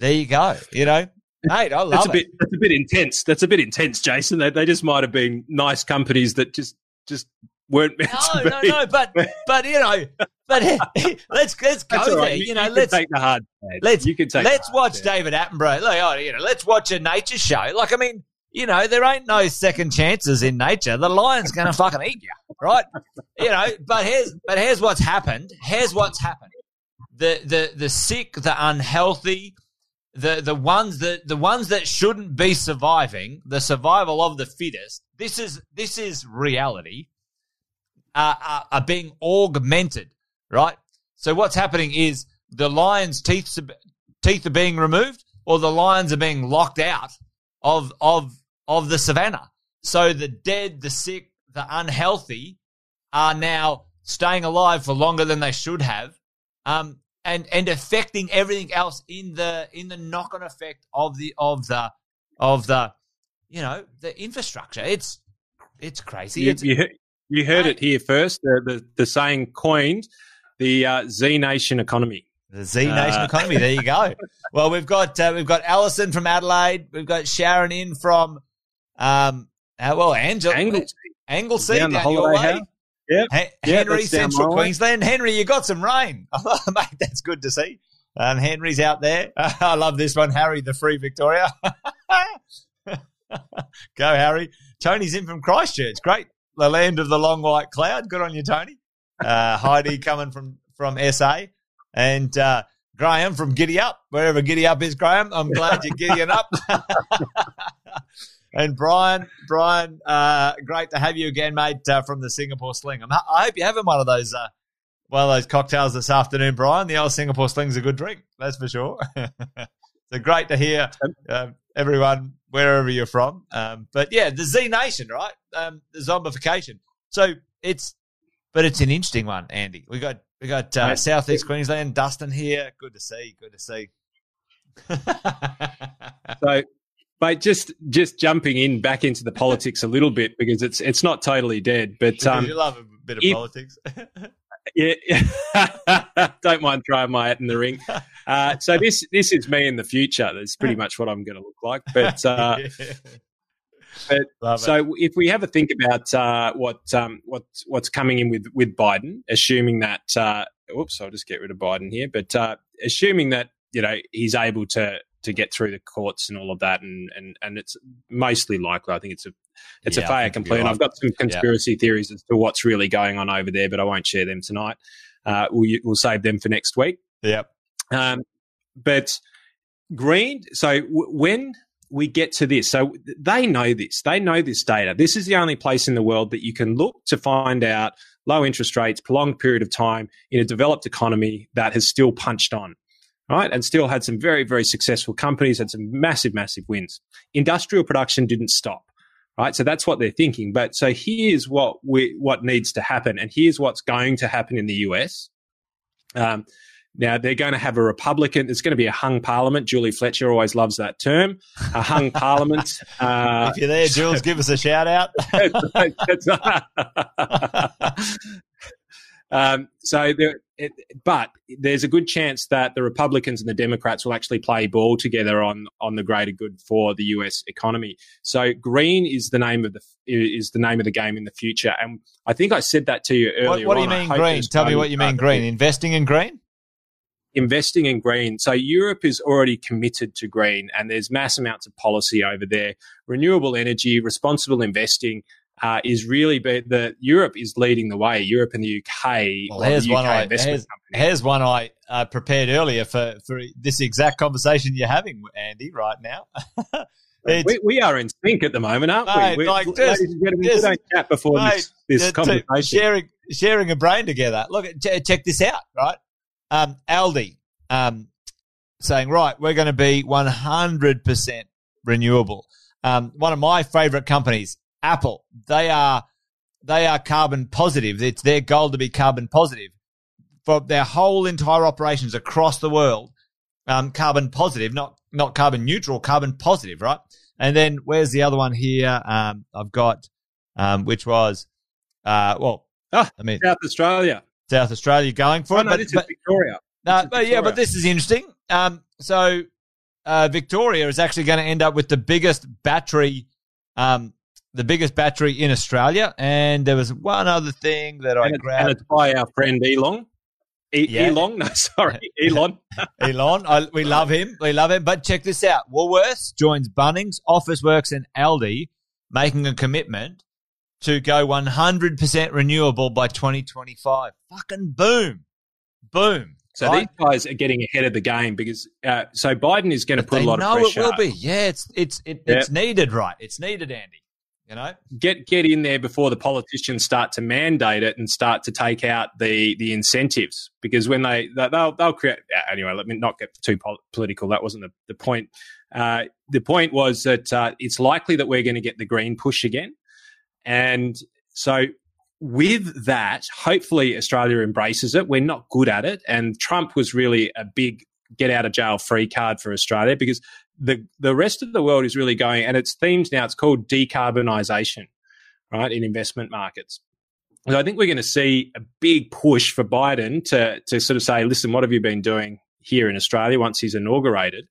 Speaker 1: there you go. You know, mate, I love
Speaker 2: that's a
Speaker 1: it.
Speaker 2: Bit, that's a bit intense. That's a bit intense, Jason. They, they just might have been nice companies that just just weren't meant
Speaker 1: no, to be. No, no, but but you know, but let's let's go there. You, you, know,
Speaker 2: you
Speaker 1: let's
Speaker 2: take the hard.
Speaker 1: Let's
Speaker 2: you can take.
Speaker 1: Let's watch David Attenborough. Like, oh, you know, let's watch a nature show. Like, I mean, you know, there ain't no second chances in nature. The lion's going to fucking eat you, right? You know, but here's but here's what's happened. Here's what's happened. The the the sick, the unhealthy, the the ones that the ones that shouldn't be surviving, the survival of the fittest. This is this is reality. Uh, are, are being augmented, right? So what's happening is the lion's teeth teeth are being removed, or the lions are being locked out of of of the savannah. So the dead, the sick, the unhealthy are now staying alive for longer than they should have. Um, and and affecting everything else in the in the knock on effect of the of the of the you know the infrastructure. It's it's crazy.
Speaker 2: You,
Speaker 1: it's,
Speaker 2: you, you heard it here first. The, the, the saying coined the uh, Z Nation economy.
Speaker 1: The Z Nation uh, economy. There you go. well, we've got uh, we've got Alison from Adelaide. We've got Sharon in from um uh, well Angel
Speaker 2: Anglesea,
Speaker 1: Anglesea down, down your way.
Speaker 2: Yep.
Speaker 1: Henry, Central Queensland. Henry, you got some rain. Mate, that's good to see. And um, Henry's out there. I love this one. Harry, the free Victoria. Go, Harry. Tony's in from Christchurch. Great. The land of the long white cloud. Good on you, Tony. Uh, Heidi coming from, from SA. And uh, Graham from Giddy Up, wherever Giddy Up is, Graham. I'm glad you're giddying up. And Brian, Brian, uh, great to have you again, mate, uh, from the Singapore Sling. I'm, i hope you're having one of those, uh, one of those cocktails this afternoon, Brian. The old Singapore Sling's a good drink, that's for sure. so great to hear um, everyone wherever you're from. Um, but yeah, the Z Nation, right? Um, the zombification. So it's, but it's an interesting one, Andy. We got we got uh, Southeast Queensland, Dustin here. Good to see. Good to see.
Speaker 2: so but just just jumping in back into the politics a little bit because it's it's not totally dead. But
Speaker 1: um, you love a bit of if, politics.
Speaker 2: yeah, yeah. don't mind throwing my hat in the ring. Uh, so this this is me in the future. That's pretty much what I'm going to look like. But uh, but love so it. if we have a think about uh, what um, what what's coming in with with Biden, assuming that uh, oops, I'll just get rid of Biden here. But uh, assuming that you know he's able to to get through the courts and all of that, and and and it's mostly likely. I think it's a it's yeah, a fait accompli. I've got some conspiracy yeah. theories as to what's really going on over there, but I won't share them tonight. Uh, we'll we'll save them for next week.
Speaker 1: Yep.
Speaker 2: Um, but Green. So w- when we get to this, so they know this. They know this data. This is the only place in the world that you can look to find out low interest rates, prolonged period of time in a developed economy that has still punched on right? And still had some very, very successful companies, had some massive, massive wins. Industrial production didn't stop, right? So that's what they're thinking. But so here's what we, what needs to happen, and here's what's going to happen in the US. Um, now they're going to have a Republican. It's going to be a hung parliament. Julie Fletcher always loves that term. A hung parliament.
Speaker 1: Uh, if you're there, Jules, give us a shout out.
Speaker 2: um, so, there, it, but there's a good chance that the Republicans and the Democrats will actually play ball together on on the greater good for the U.S. economy. So, green is the name of the is the name of the game in the future. And I think I said that to you earlier.
Speaker 1: What, what do you mean green? Tell me what you mean green. Investing in green
Speaker 2: investing in green. So Europe is already committed to green, and there's mass amounts of policy over there. Renewable energy, responsible investing. Uh, is really be, the Europe is leading the way. Europe and the UK.
Speaker 1: Well, here's one I here's, here's, one I uh, prepared earlier for for this exact conversation you're having, Andy, right now.
Speaker 2: we, we, are in sync at the moment, aren't mate, we? Like just, don't chat before mate, this, this conversation.
Speaker 1: Sharing sharing a brain together. Look, check this out, right? Um, Aldi um, saying, right, we're going to be 100% renewable. Um, one of my favorite companies, Apple, they are they are carbon positive. It's their goal to be carbon positive for their whole entire operations across the world. Um, carbon positive, not not carbon neutral, carbon positive, right? And then where's the other one here? Um, I've got um, which was uh, well,
Speaker 2: oh, I mean South Australia.
Speaker 1: South Australia going for
Speaker 2: oh,
Speaker 1: it.
Speaker 2: No, but, this but, is Victoria.
Speaker 1: No, but yeah, but this is interesting. Um, so uh, Victoria is actually going to end up with the biggest battery, um, the biggest battery in Australia. And there was one other thing that
Speaker 2: and
Speaker 1: I grabbed.
Speaker 2: And it's by our friend Elon. E- yeah. Elon, no, sorry, Elon.
Speaker 1: Elon, I, we love him. We love him. But check this out: Woolworths joins Bunnings, Officeworks, and Aldi, making a commitment to go 100% renewable by 2025. Fucking boom. Boom.
Speaker 2: So right? these guys are getting ahead of the game because uh, so Biden is going to put a lot of pressure.
Speaker 1: No, it will be. Yeah, it's it's it, yep. it's needed, right? It's needed, Andy. You know,
Speaker 2: get get in there before the politicians start to mandate it and start to take out the the incentives because when they they'll they'll create anyway. Let me not get too political. That wasn't the, the point. Uh, the point was that uh, it's likely that we're going to get the green push again. And so with that, hopefully Australia embraces it. We're not good at it. And Trump was really a big get out of jail free card for Australia because the, the rest of the world is really going, and it's themes now, it's called decarbonisation, right, in investment markets. So I think we're going to see a big push for Biden to, to sort of say, listen, what have you been doing here in Australia once he's inaugurated?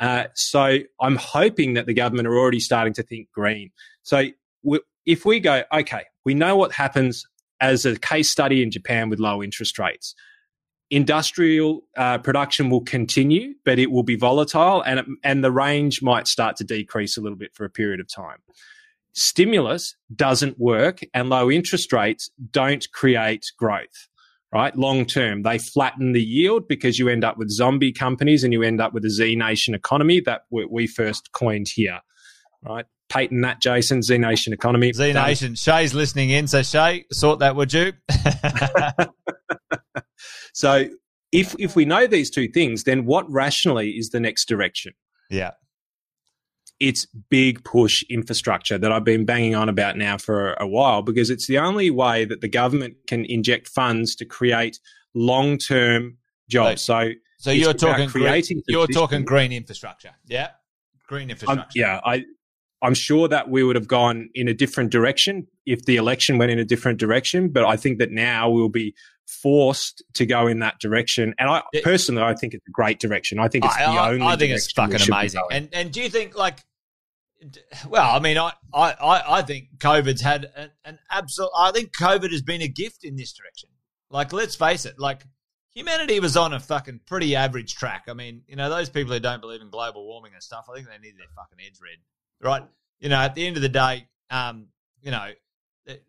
Speaker 2: Uh, so I'm hoping that the government are already starting to think green. So if we go, okay, we know what happens as a case study in Japan with low interest rates. Industrial uh, production will continue, but it will be volatile, and it, and the range might start to decrease a little bit for a period of time. Stimulus doesn't work, and low interest rates don't create growth. Right, long term, they flatten the yield because you end up with zombie companies and you end up with a Z Nation economy that we first coined here. Right, patent that, Jason. Z Nation economy.
Speaker 1: Z Nation. Shay's listening in, so Shay, sort that, would you?
Speaker 2: so, if if we know these two things, then what rationally is the next direction?
Speaker 1: Yeah.
Speaker 2: It's big push infrastructure that I've been banging on about now for a while because it's the only way that the government can inject funds to create long term jobs. So,
Speaker 1: so, so you're talking creating. Green, you're talking green infrastructure, yeah. Green infrastructure. Um,
Speaker 2: yeah, I I'm sure that we would have gone in a different direction if the election went in a different direction. But I think that now we'll be forced to go in that direction. And I it, personally, I think it's a great direction. I think it's I, the I, only. I think it's
Speaker 1: fucking amazing. And and do you think like? Well, I mean, I I I think COVID's had an, an absolute. I think COVID has been a gift in this direction. Like, let's face it. Like, humanity was on a fucking pretty average track. I mean, you know, those people who don't believe in global warming and stuff, I think they need their fucking heads read right? You know, at the end of the day, um, you know,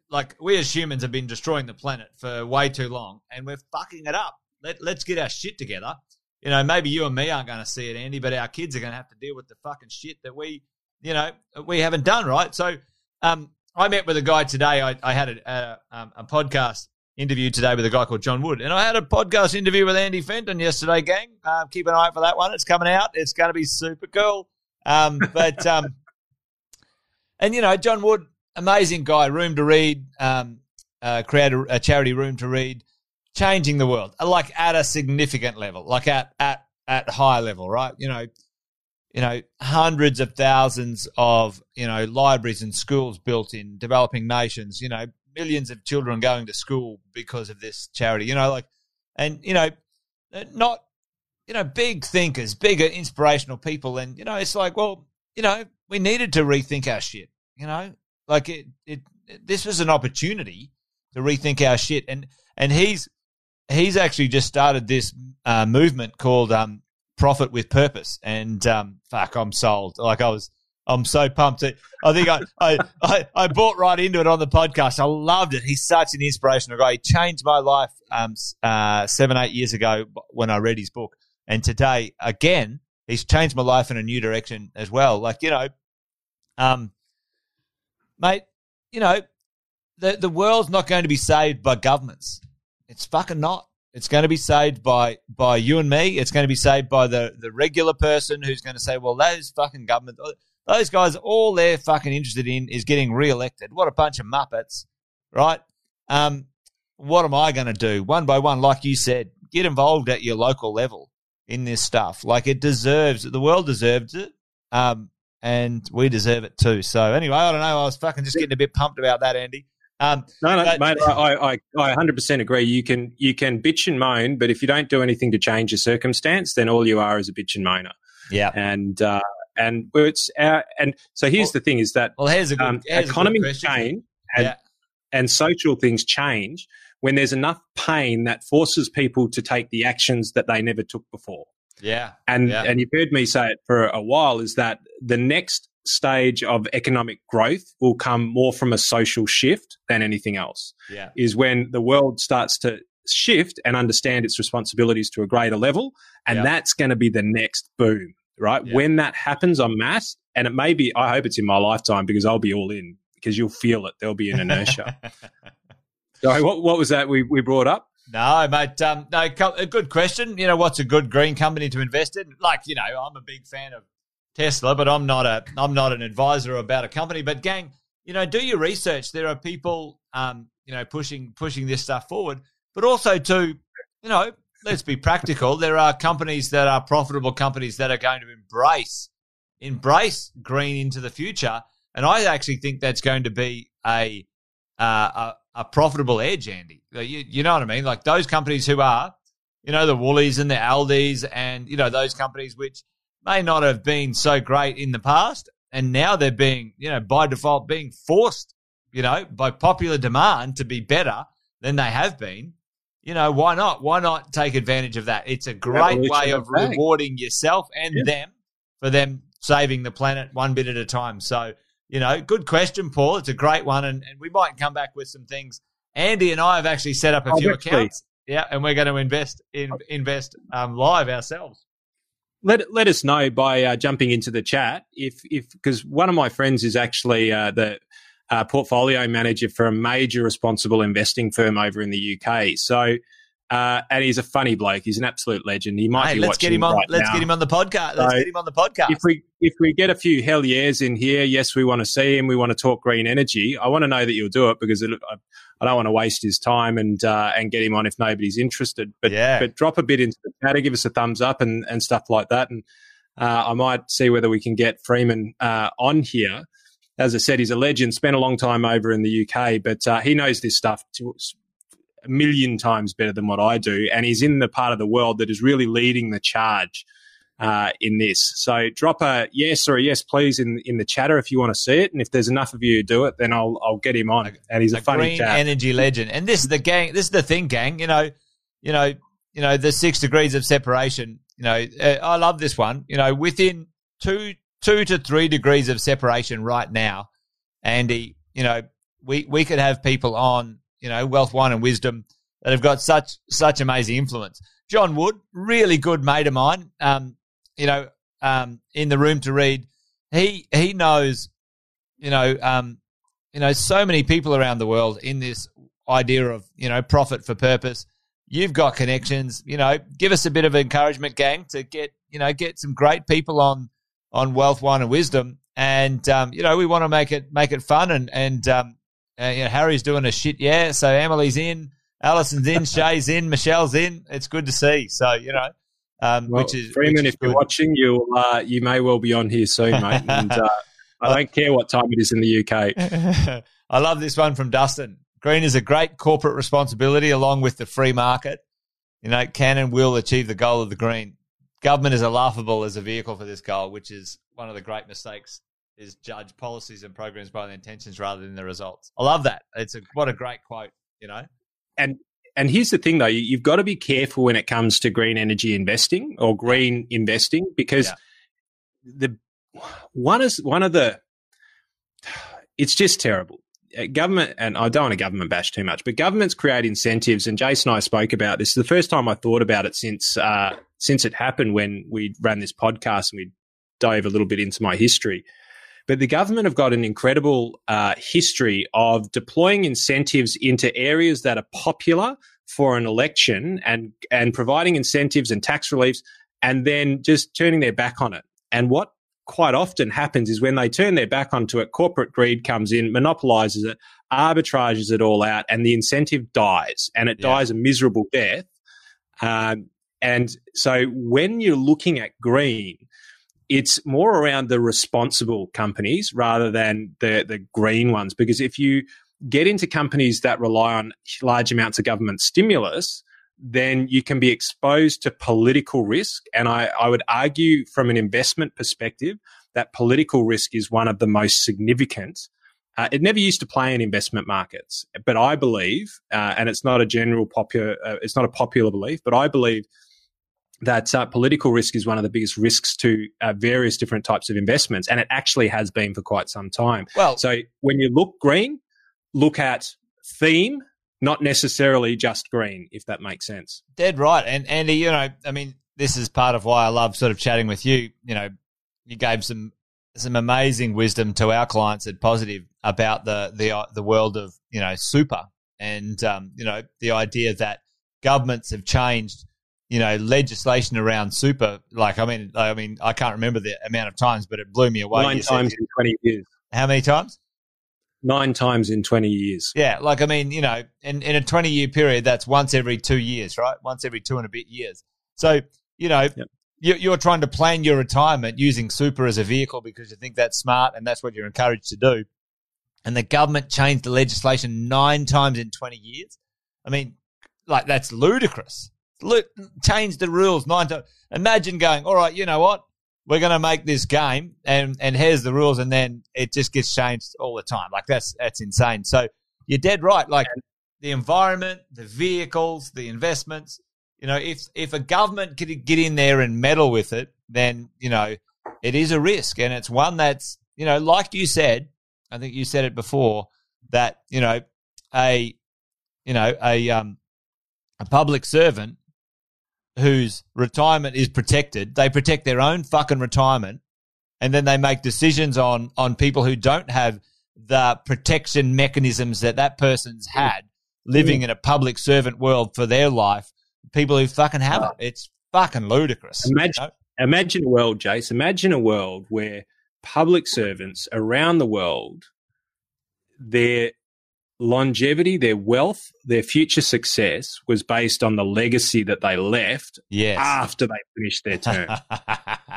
Speaker 1: like we as humans have been destroying the planet for way too long, and we're fucking it up. Let Let's get our shit together. You know, maybe you and me aren't going to see it, Andy, but our kids are going to have to deal with the fucking shit that we, you know, we haven't done right. So, um, I met with a guy today. I, I had a, a, um, a podcast interview today with a guy called John Wood. And I had a podcast interview with Andy Fenton yesterday, gang. Uh, keep an eye out for that one. It's coming out. It's going to be super cool. Um, but um, and you know, John Wood, amazing guy, room to read, um, uh, create a, a, charity room to read, changing the world, like at a significant level, like at at at high level, right? You know, you know, hundreds of thousands of you know libraries and schools built in developing nations. You know, millions of children going to school because of this charity. You know, like, and you know, not you know, big thinkers, bigger inspirational people, and you know, it's like, well, you know, we needed to rethink our shit. You know, like it, it, this was an opportunity to rethink our shit, and and he's he's actually just started this uh, movement called um, Profit with Purpose, and um, fuck, I'm sold. Like I was, I'm so pumped. I think I, I, I, I, bought right into it on the podcast. I loved it. He's such an inspirational guy. He changed my life um, uh, seven, eight years ago when I read his book, and today again, he's changed my life in a new direction as well. Like you know, um, mate, you know, the the world's not going to be saved by governments. It's fucking not. It's going to be saved by by you and me. It's going to be saved by the the regular person who's going to say, "Well, those fucking government, those guys, all they're fucking interested in is getting re-elected. What a bunch of muppets, right? Um, what am I going to do? One by one, like you said, get involved at your local level in this stuff. Like it deserves, the world deserves it. Um, and we deserve it too. So anyway, I don't know. I was fucking just getting a bit pumped about that, Andy. Um,
Speaker 2: no, no, but, mate, I, I, I 100% agree. You can, you can bitch and moan, but if you don't do anything to change your circumstance, then all you are is a bitch and moaner.
Speaker 1: Yeah.
Speaker 2: And, uh, and it's our, and so here's well, the thing is that
Speaker 1: well, here's a good, um,
Speaker 2: here's economy change and, yeah. and social things change when there's enough pain that forces people to take the actions that they never took before.
Speaker 1: Yeah.
Speaker 2: And
Speaker 1: yeah.
Speaker 2: and you've heard me say it for a while is that the next stage of economic growth will come more from a social shift than anything else.
Speaker 1: Yeah.
Speaker 2: Is when the world starts to shift and understand its responsibilities to a greater level. And yeah. that's going to be the next boom, right? Yeah. When that happens on mass, and it may be, I hope it's in my lifetime because I'll be all in because you'll feel it. There'll be an inertia. so, what, what was that we, we brought up?
Speaker 1: No, mate. Um, no, a good question. You know, what's a good green company to invest in? Like, you know, I'm a big fan of Tesla, but I'm not a I'm not an advisor about a company. But gang, you know, do your research. There are people, um, you know, pushing pushing this stuff forward, but also to, you know, let's be practical. There are companies that are profitable companies that are going to embrace embrace green into the future, and I actually think that's going to be a uh, a, a profitable edge, Andy. You, you know what I mean? Like those companies who are, you know, the Woolies and the Aldis, and you know those companies which may not have been so great in the past, and now they're being, you know, by default being forced, you know, by popular demand to be better than they have been. You know, why not? Why not take advantage of that? It's a great way of rewarding yourself and yeah. them for them saving the planet one bit at a time. So, you know, good question, Paul. It's a great one, and, and we might come back with some things. Andy and I have actually set up a oh, few accounts. Yeah, and we're going to invest in invest um, live ourselves
Speaker 2: let let us know by uh, jumping into the chat if if because one of my friends is actually uh, the uh, portfolio manager for a major responsible investing firm over in the UK. So. Uh, and he's a funny bloke. He's an absolute legend. He might hey, be
Speaker 1: let's
Speaker 2: watching
Speaker 1: get him on.
Speaker 2: Right
Speaker 1: let's
Speaker 2: now.
Speaker 1: get him on the podcast. Let's so get him on the podcast.
Speaker 2: If we if we get a few hell yeahs in here, yes, we want to see him. We want to talk green energy. I want to know that you'll do it because it, I don't want to waste his time and uh, and get him on if nobody's interested. But
Speaker 1: yeah.
Speaker 2: but drop a bit into the chat, give us a thumbs up and and stuff like that, and uh, I might see whether we can get Freeman uh, on here. As I said, he's a legend. Spent a long time over in the UK, but uh, he knows this stuff a million times better than what I do, and he's in the part of the world that is really leading the charge uh, in this. So drop a yes or a yes, please, in in the chatter if you want to see it. And if there's enough of you who do it, then I'll I'll get him on. And he's a, a funny chap.
Speaker 1: energy legend. And this is the gang. This is the thing, gang. You know, you know, you know, the six degrees of separation. You know, uh, I love this one. You know, within two two to three degrees of separation right now, Andy. You know, we we could have people on. You know, wealth, wine, and wisdom that have got such such amazing influence. John Wood, really good mate of mine. Um, you know, um, in the room to read. He he knows, you know, um, you know, so many people around the world in this idea of you know profit for purpose. You've got connections. You know, give us a bit of encouragement, gang, to get you know get some great people on on wealth, wine, and wisdom and um, you know we want to make it make it fun, and and um, uh, you know, Harry's doing a shit yeah, so Emily's in, Alison's in, Shay's in, Michelle's in. It's good to see. So you know. Um,
Speaker 2: well,
Speaker 1: which is
Speaker 2: Freeman,
Speaker 1: which
Speaker 2: is if good. you're watching, you uh, you may well be on here soon, mate. And uh, I don't care what time it is in the
Speaker 1: UK. I love this one from Dustin. Green is a great corporate responsibility along with the free market. You know, can and will achieve the goal of the green. Government is a laughable as a vehicle for this goal, which is one of the great mistakes is judge policies and programs by the intentions rather than the results. I love that. It's a what a great quote, you know.
Speaker 2: And and here's the thing though, you've got to be careful when it comes to green energy investing or green investing because yeah. the one is one of the it's just terrible. Government, and I don't want to government bash too much, but governments create incentives. And Jason and I spoke about this. The first time I thought about it since uh, since it happened when we ran this podcast and we dove a little bit into my history. But the government have got an incredible uh, history of deploying incentives into areas that are popular for an election and and providing incentives and tax reliefs, and then just turning their back on it. And what quite often happens is when they turn their back onto it, corporate greed comes in, monopolizes it, arbitrages it all out, and the incentive dies, and it yeah. dies a miserable death. Um, and so when you're looking at green, it's more around the responsible companies rather than the the green ones. Because if you get into companies that rely on large amounts of government stimulus, then you can be exposed to political risk. And I, I would argue from an investment perspective that political risk is one of the most significant. Uh, it never used to play in investment markets, but I believe, uh, and it's not a general popular, uh, it's not a popular belief, but I believe that uh, political risk is one of the biggest risks to uh, various different types of investments, and it actually has been for quite some time. Well, so when you look green, look at theme not necessarily just green, if that makes sense.
Speaker 1: Dead right. And Andy, you know, I mean, this is part of why I love sort of chatting with you. You know, you gave some some amazing wisdom to our clients at Positive about the the the world of you know super and um, you know the idea that governments have changed you know legislation around super. Like I mean, I mean, I can't remember the amount of times, but it blew me away.
Speaker 2: Nine times in twenty years.
Speaker 1: How many times?
Speaker 2: nine times in 20 years.
Speaker 1: Yeah, like I mean, you know, in, in a 20 year period, that's once every two years, right? Once every two and a bit years. So, you know, yep. you, you're trying to plan your retirement using super as a vehicle because you think that's smart and that's what you're encouraged to do. And the government changed the legislation nine times in 20 years. I mean, like that's ludicrous. Look, change the rules nine times. Imagine going, all right, you know what? we're going to make this game and, and here's the rules. And then it just gets changed all the time. Like that's, that's insane. So you're dead right. Like the environment, the vehicles, the investments, you know, if, if a government could get in there and meddle with it, then, you know, it is a risk. And it's one that's, you know, like you said, I think you said it before that, you know, a, you know, a, um, a public servant whose retirement is protected, they protect their own fucking retirement, and then they make decisions on on people who don't have the protection mechanisms that that person's mm. had living mm. in a public servant world for their life. People who fucking have it, it's fucking ludicrous.
Speaker 2: Imagine, you know? imagine a world, Jace. Imagine a world where public servants around the world, their longevity, their wealth, their future success was based on the legacy that they left yes. after they finished their term.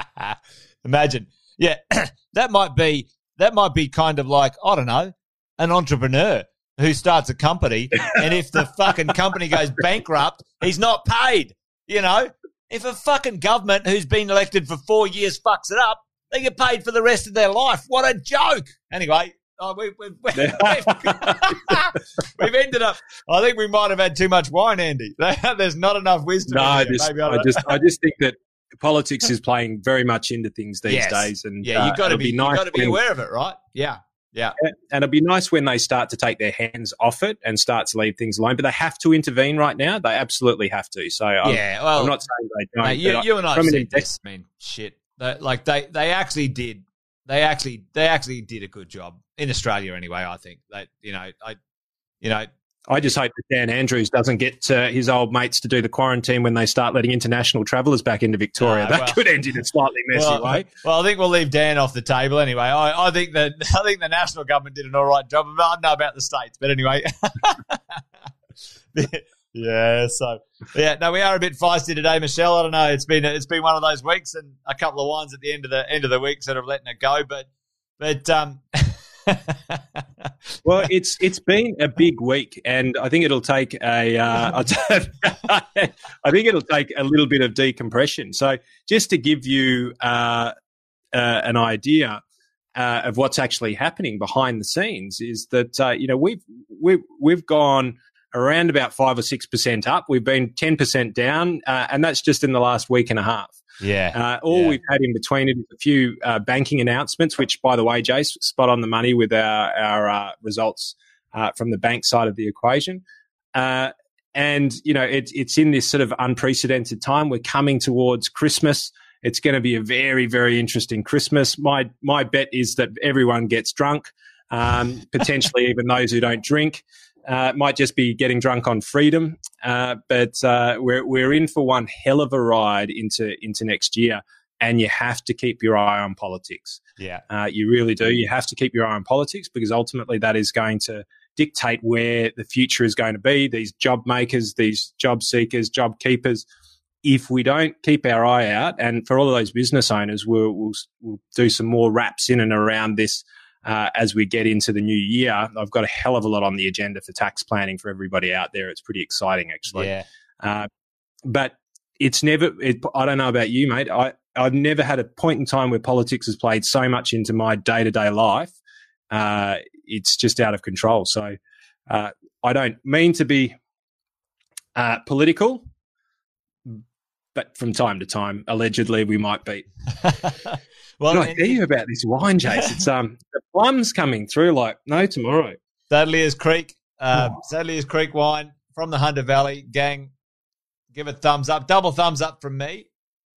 Speaker 1: Imagine. Yeah, that might be that might be kind of like, I don't know, an entrepreneur who starts a company and if the fucking company goes bankrupt, he's not paid, you know? If a fucking government who's been elected for 4 years fucks it up, they get paid for the rest of their life. What a joke. Anyway, Oh, we, we, we, we've, ended up. I think we might have had too much wine, Andy. There's not enough wisdom.
Speaker 2: No, I just, I, I just, I just think that politics is playing very much into things these yes. days, and
Speaker 1: yeah, you've uh, got to be, be nice got to be aware of it, right? Yeah. Yeah.
Speaker 2: And it'd be nice when they start to take their hands off it and start to leave things alone. But they have to intervene right now. They absolutely have to. So I'm, yeah, well, I'm not saying they don't.
Speaker 1: Mate, you, you and I have said this. I mean, shit. like they, they actually did they actually they actually did a good job in Australia anyway. I think that you know I you know
Speaker 2: I just hope that Dan Andrews doesn't get uh, his old mates to do the quarantine when they start letting international travellers back into Victoria. Uh, that well, could end in a slightly messy
Speaker 1: well,
Speaker 2: way.
Speaker 1: Well, I think we'll leave Dan off the table anyway. I, I, think that I think the national government did an all right job. I don't know about the states, but anyway. yeah. So yeah, no, we are a bit feisty today, Michelle. I don't know. It's been it's been one of those weeks, and a couple of wines at the end of the end of the week sort of letting it go, but but um.
Speaker 2: well, it's it's been a big week, and I think it'll take a uh, I think it'll take a little bit of decompression. So, just to give you uh, uh, an idea uh, of what's actually happening behind the scenes, is that uh, you know we've we've we've gone around about five or six percent up. We've been ten percent down, uh, and that's just in the last week and a half.
Speaker 1: Yeah.
Speaker 2: Uh, all
Speaker 1: yeah.
Speaker 2: we've had in between it is a few uh, banking announcements, which, by the way, Jace, spot on the money with our, our uh, results uh, from the bank side of the equation. Uh, and, you know, it, it's in this sort of unprecedented time. We're coming towards Christmas. It's going to be a very, very interesting Christmas. My, my bet is that everyone gets drunk, um, potentially even those who don't drink. Uh, might just be getting drunk on freedom, uh, but uh, we're we're in for one hell of a ride into into next year, and you have to keep your eye on politics.
Speaker 1: Yeah,
Speaker 2: uh, you really do. You have to keep your eye on politics because ultimately that is going to dictate where the future is going to be. These job makers, these job seekers, job keepers. If we don't keep our eye out, and for all of those business owners, we'll, we'll, we'll do some more wraps in and around this uh, as we get into the new year. I've got a hell of a lot on the agenda for tax planning for everybody out there. It's pretty exciting, actually.
Speaker 1: Yeah. Uh,
Speaker 2: but it's never. It, I don't know about you, mate. I I've never had a point in time where politics has played so much into my day to day life. Uh, it's just out of control. So uh, I don't mean to be uh, political, but from time to time, allegedly, we might be. well, Can I tell you about this wine, Jace? It's um the plums coming through like no tomorrow.
Speaker 1: Saddler's Creek, um, oh. Saddler's Creek wine from the Hunter Valley gang. Give a thumbs up, double thumbs up from me.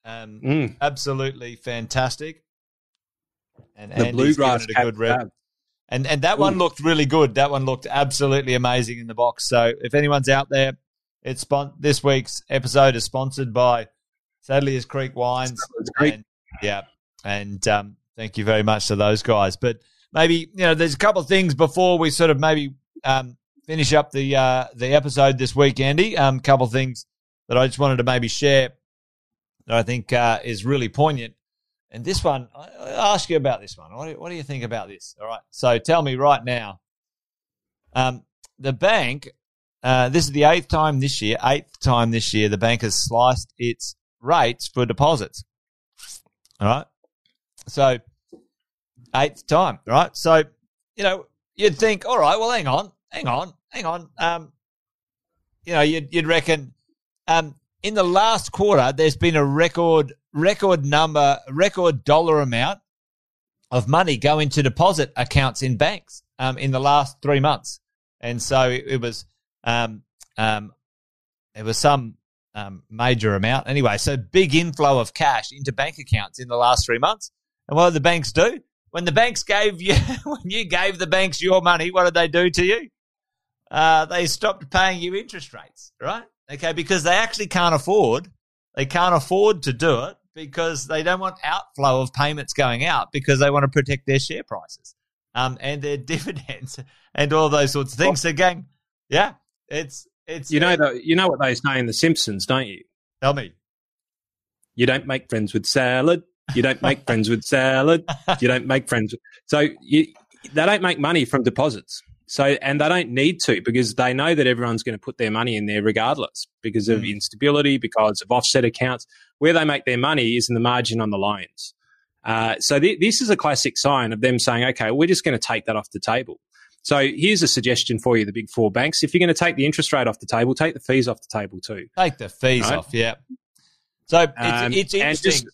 Speaker 1: Um, mm. absolutely fantastic. And the Andy's bluegrass a good rep. And and that Ooh. one looked really good. That one looked absolutely amazing in the box. So if anyone's out there it's spon- this week's episode is sponsored by Saddler's Creek Wines. And, yeah, and um, thank you very much to those guys. But maybe you know, there's a couple of things before we sort of maybe um, finish up the uh, the episode this week, Andy. A um, couple of things that I just wanted to maybe share that I think uh, is really poignant. And this one, I'll ask you about this one. What do, what do you think about this? All right. So tell me right now. Um, the bank uh, this is the eighth time this year, eighth time this year, the bank has sliced its rates for deposits. All right. So, eighth time, right? So, you know, you'd think, all right, well, hang on, hang on, hang on. Um, you know, you'd, you'd reckon um, in the last quarter, there's been a record, record number, record dollar amount of money going to deposit accounts in banks um, in the last three months. And so it, it was um, um, it was some um, major amount. Anyway, so big inflow of cash into bank accounts in the last three months. And what did the banks do? When the banks gave you, when you gave the banks your money, what did they do to you? Uh, they stopped paying you interest rates, right? Okay, because they actually can't afford, they can't afford to do it because they don't want outflow of payments going out because they want to protect their share prices um, and their dividends and all those sorts of things. So, gang, yeah, it's it's
Speaker 2: you know the, you know what they say in The Simpsons, don't you?
Speaker 1: Tell me.
Speaker 2: You don't make friends with salad. You don't make friends with salad. You don't make friends. With, so you, they don't make money from deposits. So and they don't need to because they know that everyone's going to put their money in there regardless because of mm. instability, because of offset accounts. Where they make their money is in the margin on the loans. Uh, so th- this is a classic sign of them saying, okay, we're just going to take that off the table. So here's a suggestion for you, the big four banks. If you're going to take the interest rate off the table, take the fees off the table too.
Speaker 1: Take the fees right? off, yeah. So it's, um, it's interesting. Just,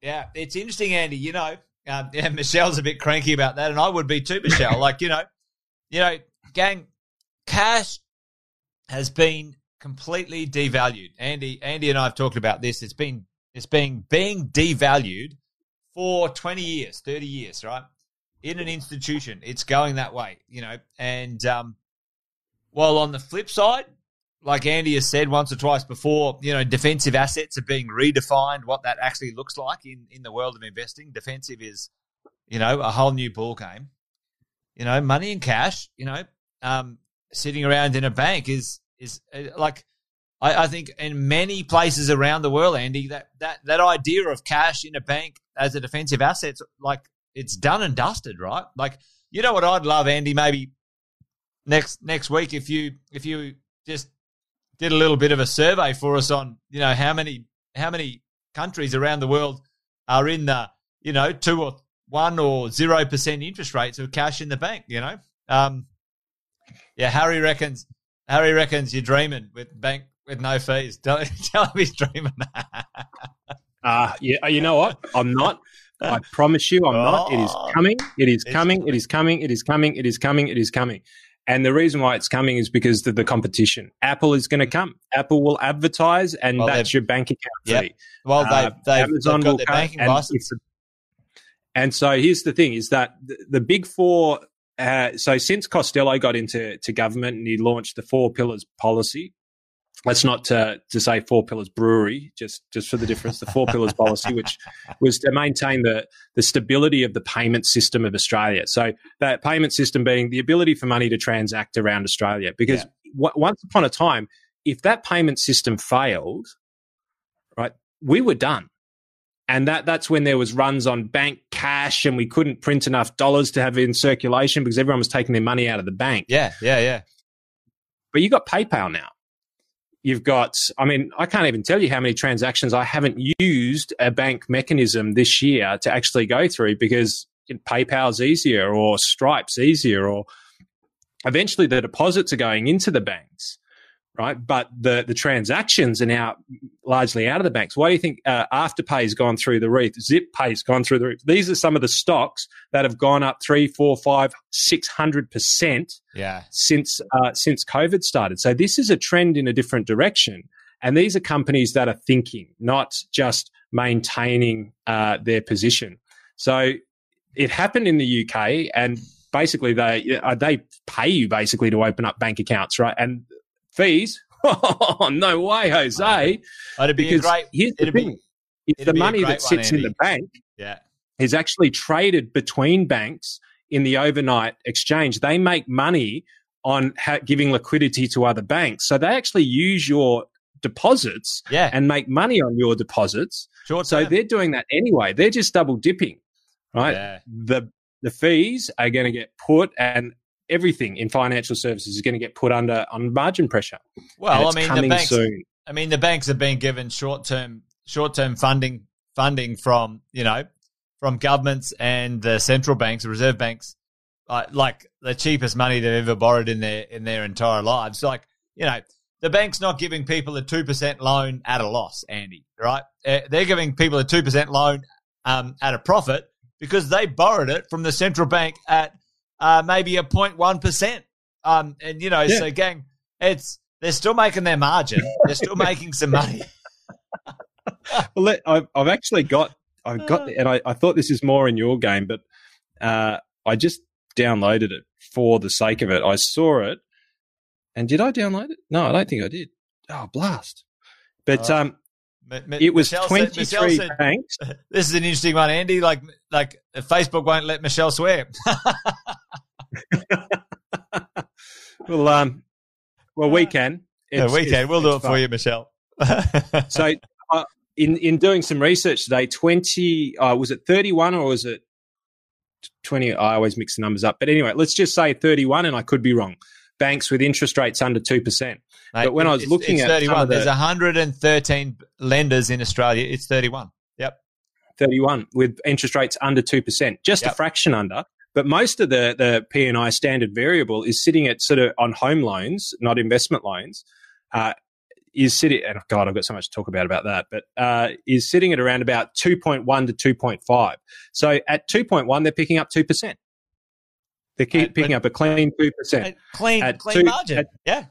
Speaker 1: yeah, it's interesting, Andy. You know, um, yeah, Michelle's a bit cranky about that, and I would be too, Michelle. like, you know, you know, gang, cash has been completely devalued. Andy, Andy and I have talked about this. It's been it's been being devalued for 20 years, 30 years, right? in an institution. It's going that way, you know. And um, while on the flip side, like Andy has said once or twice before, you know, defensive assets are being redefined. What that actually looks like in in the world of investing, defensive is, you know, a whole new ball game. You know, money and cash. You know, um, sitting around in a bank is is uh, like I, I, think in many places around the world, Andy, that, that that idea of cash in a bank as a defensive asset, like it's done and dusted, right? Like you know what I'd love, Andy, maybe next next week if you if you just did a little bit of a survey for us on you know how many how many countries around the world are in the you know two or one or zero percent interest rates of cash in the bank. You know, um, yeah. Harry reckons Harry reckons you're dreaming with bank with no fees. Tell, tell him he's dreaming.
Speaker 2: uh, yeah, you know what? I'm not. I promise you, I'm oh, not. It is oh. coming. It is coming. It is coming. It is coming. It is coming. It is coming. And the reason why it's coming is because of the competition. Apple is going to come. Apple will advertise, and well, that's your bank account yep. fee.
Speaker 1: Well, they've, uh, they've, Amazon they've got their banking and license.
Speaker 2: And so here's the thing: is that the, the big four. Uh, so since Costello got into to government and he launched the four pillars policy, that's not to, to say Four Pillars Brewery, just just for the difference. The Four Pillars policy, which was to maintain the the stability of the payment system of Australia. So that payment system being the ability for money to transact around Australia. Because yeah. w- once upon a time, if that payment system failed, right, we were done. And that that's when there was runs on bank cash, and we couldn't print enough dollars to have it in circulation because everyone was taking their money out of the bank.
Speaker 1: Yeah, yeah, yeah.
Speaker 2: But you got PayPal now You've got, I mean, I can't even tell you how many transactions I haven't used a bank mechanism this year to actually go through because PayPal's easier or Stripe's easier or eventually the deposits are going into the banks right? But the the transactions are now largely out of the banks. Why do you think uh, Afterpay has gone through the roof? Zip Pay's gone through the roof. These are some of the stocks that have gone up three, four, five, six hundred percent.
Speaker 1: Yeah.
Speaker 2: Since uh, since COVID started, so this is a trend in a different direction. And these are companies that are thinking, not just maintaining uh, their position. So it happened in the UK, and basically they uh, they pay you basically to open up bank accounts, right? And fees. Oh, no way, Jose.
Speaker 1: It'd be
Speaker 2: because
Speaker 1: great.
Speaker 2: Here's the thing: if the money that sits one, in the bank,
Speaker 1: yeah.
Speaker 2: is actually traded between banks in the overnight exchange, they make money on ha- giving liquidity to other banks. So they actually use your deposits
Speaker 1: yeah.
Speaker 2: and make money on your deposits.
Speaker 1: Short
Speaker 2: so they're doing that anyway. They're just double dipping, right?
Speaker 1: Yeah.
Speaker 2: The the fees are going to get put and everything in financial services is going to get put under on margin pressure.
Speaker 1: Well, I mean, the banks, soon. I mean, the banks have been given short term short term funding funding from you know from governments and the central banks, the reserve banks, uh, like the cheapest money they've ever borrowed in their in their entire lives. Like you know, the bank's not giving people a two percent loan at a loss, Andy. Right? Uh, they're giving people a two percent loan um, at a profit because they borrowed it from the central bank at uh, maybe a 0.1%. Um, and, you know, yeah. so gang, it's, they're still making their margin. They're still making some money.
Speaker 2: well, let, I've, I've actually got, I've got, and I, I thought this is more in your game, but uh, I just downloaded it for the sake of it. I saw it, and did I download it? No, I don't think I did. Oh, blast! But uh, um, it was Michelle twenty three banks.
Speaker 1: This is an interesting one, Andy. Like, like Facebook won't let Michelle swear.
Speaker 2: well, um, well, we can.
Speaker 1: It's, yeah, we can. We'll do it fun. for you, Michelle.
Speaker 2: so, uh, in in doing some research today, twenty uh, was it thirty one or was it twenty? I always mix the numbers up, but anyway, let's just say thirty one, and I could be wrong. Banks with interest rates under two percent. But when I was looking at 31,
Speaker 1: the, there's 113 lenders in Australia. It's 31. Yep.
Speaker 2: 31 with interest rates under 2%, just yep. a fraction under. But most of the, the P&I standard variable is sitting at sort of on home loans, not investment loans, uh, is sitting, and God, I've got so much to talk about about that, but uh, is sitting at around about 2.1 to 2.5. So at 2.1, they're picking up 2%. They keep picking up a clean 2%.
Speaker 1: Clean, clean two, margin. At, yeah.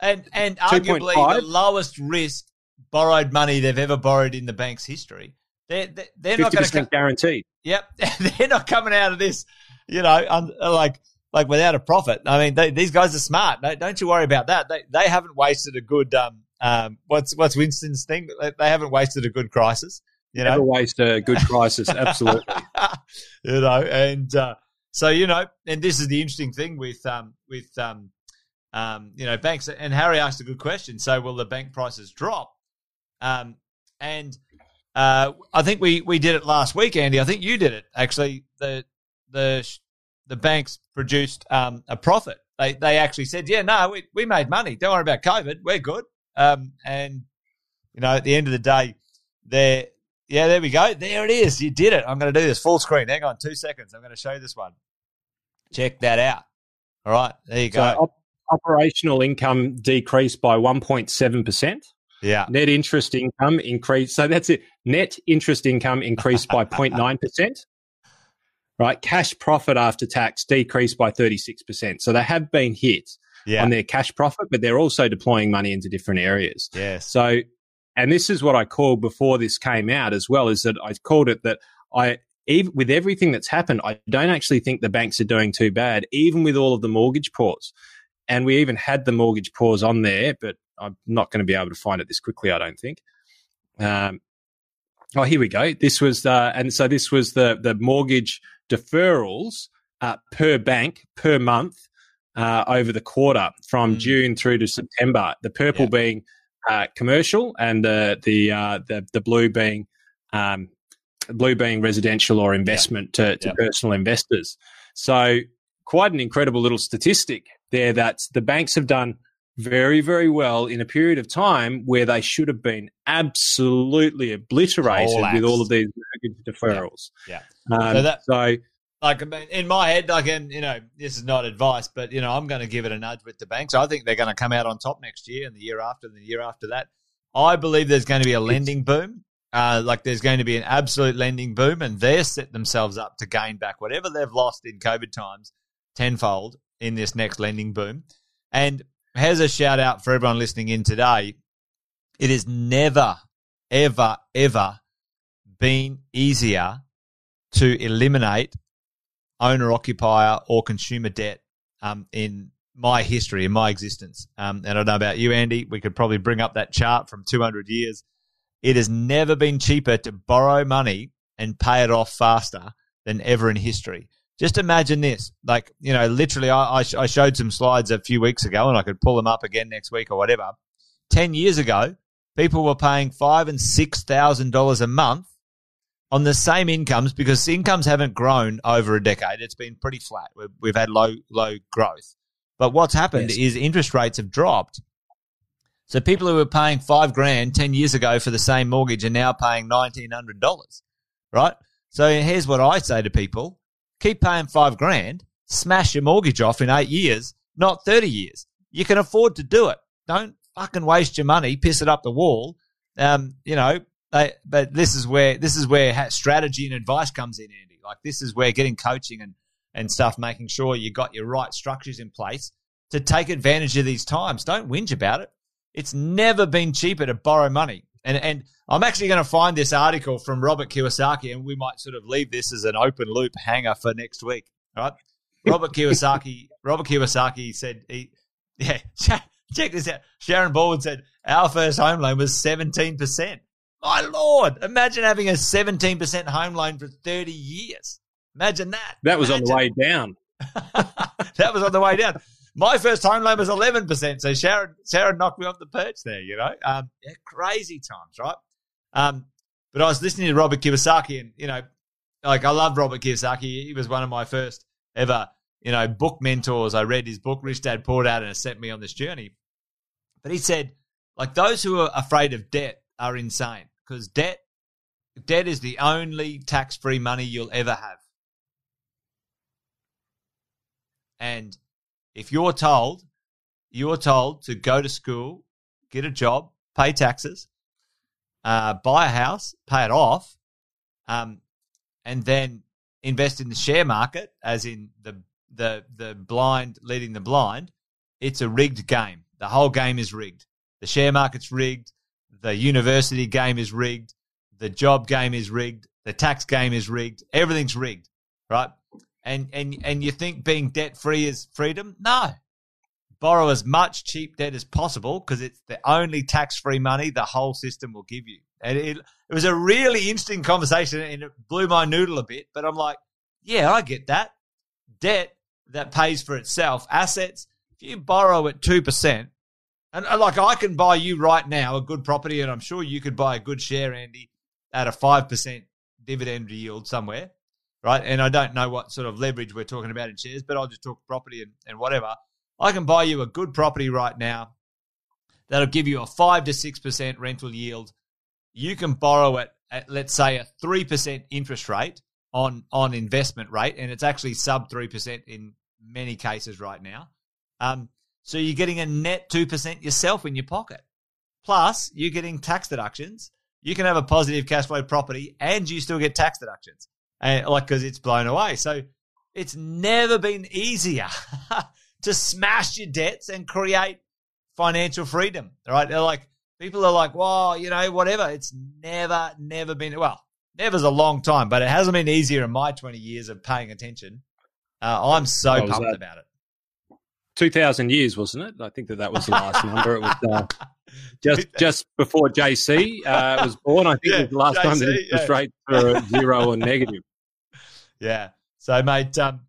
Speaker 1: And, and arguably 5. the lowest risk borrowed money they've ever borrowed in the bank's history. They're, they're, not going to
Speaker 2: guaranteed.
Speaker 1: Yep. they're not coming out of this you know, like like without a profit. I mean, they, these guys are smart. Don't you worry about that. They they haven't wasted a good um um what's what's Winston's thing? They haven't wasted a good crisis. You know,
Speaker 2: never waste a good crisis. Absolutely.
Speaker 1: you know, and uh, so you know, and this is the interesting thing with um with um um you know banks. And Harry asked a good question. So will the bank prices drop? Um and uh, I think we, we did it last week, Andy. I think you did it actually. The the the banks produced um, a profit. They they actually said, yeah, no, we, we made money. Don't worry about COVID. We're good. Um, and you know, at the end of the day, there, yeah, there we go. There it is. You did it. I'm going to do this full screen. Hang on, two seconds. I'm going to show you this one. Check that out. All right, there you go. Op-
Speaker 2: operational income decreased by 1.7 percent.
Speaker 1: Yeah.
Speaker 2: Net interest income increased. So that's it. Net interest income increased by 0.9%. Right. Cash profit after tax decreased by 36%. So they have been hit yeah. on their cash profit, but they're also deploying money into different areas.
Speaker 1: Yes.
Speaker 2: So, and this is what I called before this came out as well, is that I called it that I, even with everything that's happened, I don't actually think the banks are doing too bad, even with all of the mortgage pause. And we even had the mortgage pause on there, but I'm not going to be able to find it this quickly, I don't think. Um, oh, here we go. This was, uh, and so this was the the mortgage deferrals uh, per bank per month uh, over the quarter from mm. June through to September. The purple yeah. being uh, commercial, and the the uh, the the blue being um, blue being residential or investment yeah. to, to yeah. personal investors. So quite an incredible little statistic there that the banks have done very, very well in a period of time where they should have been absolutely obliterated with all of these mortgage deferrals.
Speaker 1: Yeah. yeah. Um, so, that, so, like, in my head, like, and you know, this is not advice, but you know, I'm going to give it a nudge with the banks. I think they're going to come out on top next year and the year after and the year after that. I believe there's going to be a lending boom. Uh, like there's going to be an absolute lending boom, and they're set themselves up to gain back whatever they've lost in COVID times tenfold in this next lending boom. And Here's a shout out for everyone listening in today. It has never, ever, ever been easier to eliminate owner occupier or consumer debt um, in my history, in my existence. Um, and I don't know about you, Andy. We could probably bring up that chart from 200 years. It has never been cheaper to borrow money and pay it off faster than ever in history. Just imagine this, like you know, literally, I, I, sh- I showed some slides a few weeks ago, and I could pull them up again next week or whatever. Ten years ago, people were paying five and six thousand dollars a month on the same incomes because incomes haven't grown over a decade. It's been pretty flat. We've, we've had low low growth, but what's happened yes. is interest rates have dropped. So people who were paying five grand ten years ago for the same mortgage are now paying nineteen hundred dollars, right? So here's what I say to people: keep paying five grand, smash your mortgage off in eight years, not 30 years. You can afford to do it. Don't fucking waste your money, piss it up the wall. Um, you know, they, but this is where, this is where strategy and advice comes in, Andy. Like this is where getting coaching and, and stuff, making sure you got your right structures in place to take advantage of these times. Don't whinge about it. It's never been cheaper to borrow money. And and I'm actually going to find this article from Robert Kiyosaki, and we might sort of leave this as an open loop hanger for next week. All right, Robert Kiyosaki. Robert Kiyosaki said, he, "Yeah, check this out." Sharon Baldwin said, "Our first home loan was 17 percent." My lord, imagine having a 17 percent home loan for 30 years. Imagine that.
Speaker 2: That was
Speaker 1: imagine.
Speaker 2: on the way down.
Speaker 1: that was on the way down. My first home loan was 11%. So Sharon, Sharon knocked me off the perch there, you know. Um, yeah, crazy times, right? Um, but I was listening to Robert Kiyosaki and, you know, like I love Robert Kiyosaki. He was one of my first ever, you know, book mentors. I read his book, Rich Dad Poor Dad, and it set me on this journey. But he said, like, those who are afraid of debt are insane because debt, debt is the only tax free money you'll ever have. And if you're told, you're told to go to school, get a job, pay taxes, uh, buy a house, pay it off, um, and then invest in the share market, as in the the the blind leading the blind. It's a rigged game. The whole game is rigged. The share market's rigged. The university game is rigged. The job game is rigged. The tax game is rigged. Everything's rigged, right? and and and you think being debt free is freedom? No. Borrow as much cheap debt as possible because it's the only tax free money the whole system will give you. And it, it was a really interesting conversation and it blew my noodle a bit. But I'm like, yeah, I get that. Debt that pays for itself, assets. If you borrow at 2%, and like I can buy you right now a good property, and I'm sure you could buy a good share, Andy, at a 5% dividend yield somewhere right? And I don't know what sort of leverage we're talking about in shares, but I'll just talk property and, and whatever. I can buy you a good property right now that'll give you a 5 to 6% rental yield. You can borrow it at, let's say, a 3% interest rate on, on investment rate, and it's actually sub 3% in many cases right now. Um, so you're getting a net 2% yourself in your pocket. Plus, you're getting tax deductions. You can have a positive cash flow property and you still get tax deductions and like because it's blown away. So it's never been easier to smash your debts and create financial freedom. Right? They're like people are like, well, you know, whatever. It's never, never been well. Never's a long time, but it hasn't been easier in my twenty years of paying attention. Uh, I'm so oh, pumped about it.
Speaker 2: 2000 years, wasn't it? I think that that was the last number. It was uh, just just before JC uh, was born. I think yeah, it was the last JC, time that interest yeah. rates were zero or negative.
Speaker 1: Yeah. So, mate, um,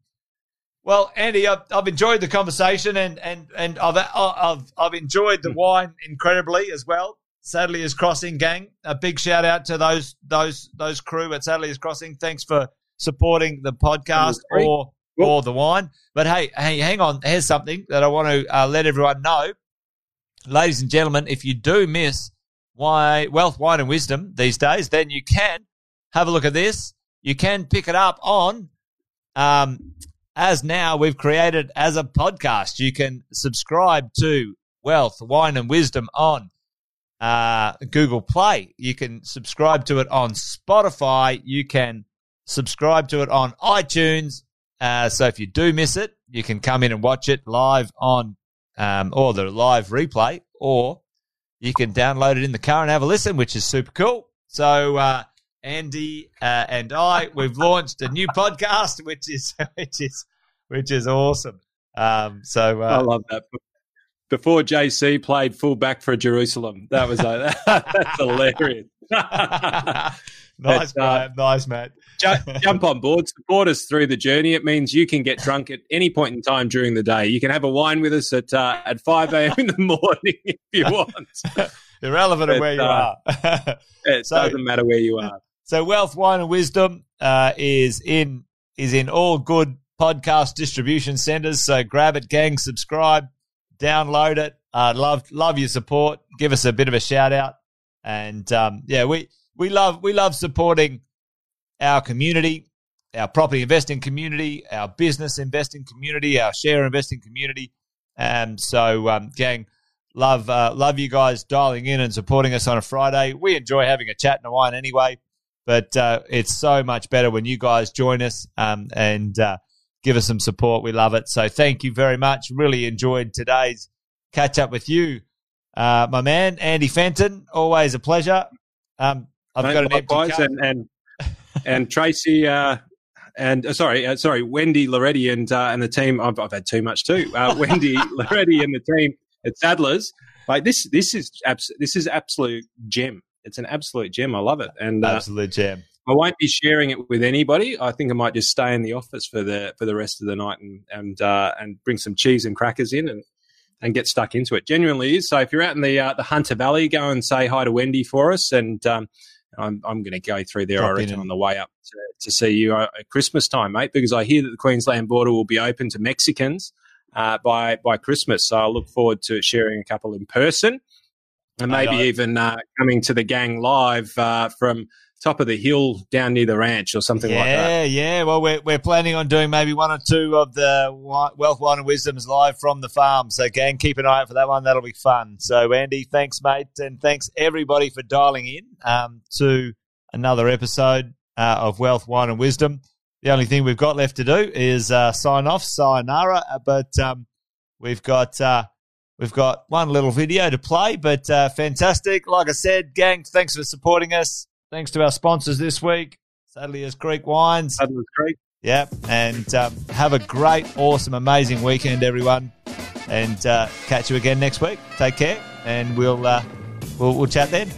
Speaker 1: well, Andy, I've, I've, enjoyed the conversation and and and I've, I've I've enjoyed the wine incredibly as well. Saddler's Crossing gang, a big shout out to those those those crew at Saddler's Crossing. Thanks for supporting the podcast or or the wine. But hey, hey, hang on. Here's something that I want to uh, let everyone know, ladies and gentlemen. If you do miss why wealth, wine, and wisdom these days, then you can have a look at this you can pick it up on um, as now we've created as a podcast. You can subscribe to Wealth, Wine, and Wisdom on uh, Google Play. You can subscribe to it on Spotify. You can subscribe to it on iTunes. Uh, so if you do miss it, you can come in and watch it live on um, or the live replay, or you can download it in the car and have a listen, which is super cool. So uh, Andy uh, and I, we've launched a new podcast, which is which is which is awesome. Um, so uh,
Speaker 2: I love that. Before JC played fullback for Jerusalem, that was uh, that's hilarious.
Speaker 1: nice, but, uh, nice, mate.
Speaker 2: Jump on board, support us through the journey. It means you can get drunk at any point in time during the day. You can have a wine with us at uh, at five a.m. in the morning if you want.
Speaker 1: Irrelevant of where you uh,
Speaker 2: are. it so, doesn't matter where you are.
Speaker 1: So wealth, wine, and wisdom uh, is in is in all good podcast distribution centers. So grab it, gang. Subscribe, download it. Uh, love love your support. Give us a bit of a shout out, and um, yeah, we we love we love supporting our community, our property investing community, our business investing community, our share investing community. And so, um, gang, love uh, love you guys dialing in and supporting us on a Friday. We enjoy having a chat and a wine anyway. But uh, it's so much better when you guys join us um, and uh, give us some support. We love it. So thank you very much. Really enjoyed today's catch up with you, uh, my man, Andy Fenton. Always a pleasure. Um, I've Mate, got an empty cup.
Speaker 2: And, and, and Tracy, uh, and uh, sorry, uh, sorry, Wendy Loretti and uh, and the team. I've, I've, had too much too. Uh, Wendy Loretti and the team at Saddler's. Like this, this is abs- this is absolute gem it's an absolute gem. I love it. And
Speaker 1: uh, absolute gem.
Speaker 2: I won't be sharing it with anybody. I think I might just stay in the office for the for the rest of the night and and uh, and bring some cheese and crackers in and and get stuck into it. Genuinely is. So if you're out in the uh, the Hunter Valley, go and say hi to Wendy for us. And um, I'm I'm going to go through there. Drop I reckon on the way up to, to see you uh, at Christmas time, mate, because I hear that the Queensland border will be open to Mexicans uh, by by Christmas. So I look forward to sharing a couple in person and maybe even uh, coming to the gang live uh, from top of the hill down near the ranch or something
Speaker 1: yeah,
Speaker 2: like that.
Speaker 1: Yeah, yeah. Well, we're, we're planning on doing maybe one or two of the Wealth, Wine and Wisdoms live from the farm. So, gang, keep an eye out for that one. That'll be fun. So, Andy, thanks, mate. And thanks, everybody, for dialing in um, to another episode uh, of Wealth, Wine and Wisdom. The only thing we've got left to do is uh, sign off, sayonara. But um, we've got uh, We've got one little video to play, but uh, fantastic. Like I said, gang, thanks for supporting us. Thanks to our sponsors this week, Saddler's Creek Wines.
Speaker 2: Creek.
Speaker 1: Yeah, and um, have a great, awesome, amazing weekend, everyone. And uh, catch you again next week. Take care, and we'll uh, we'll, we'll chat then.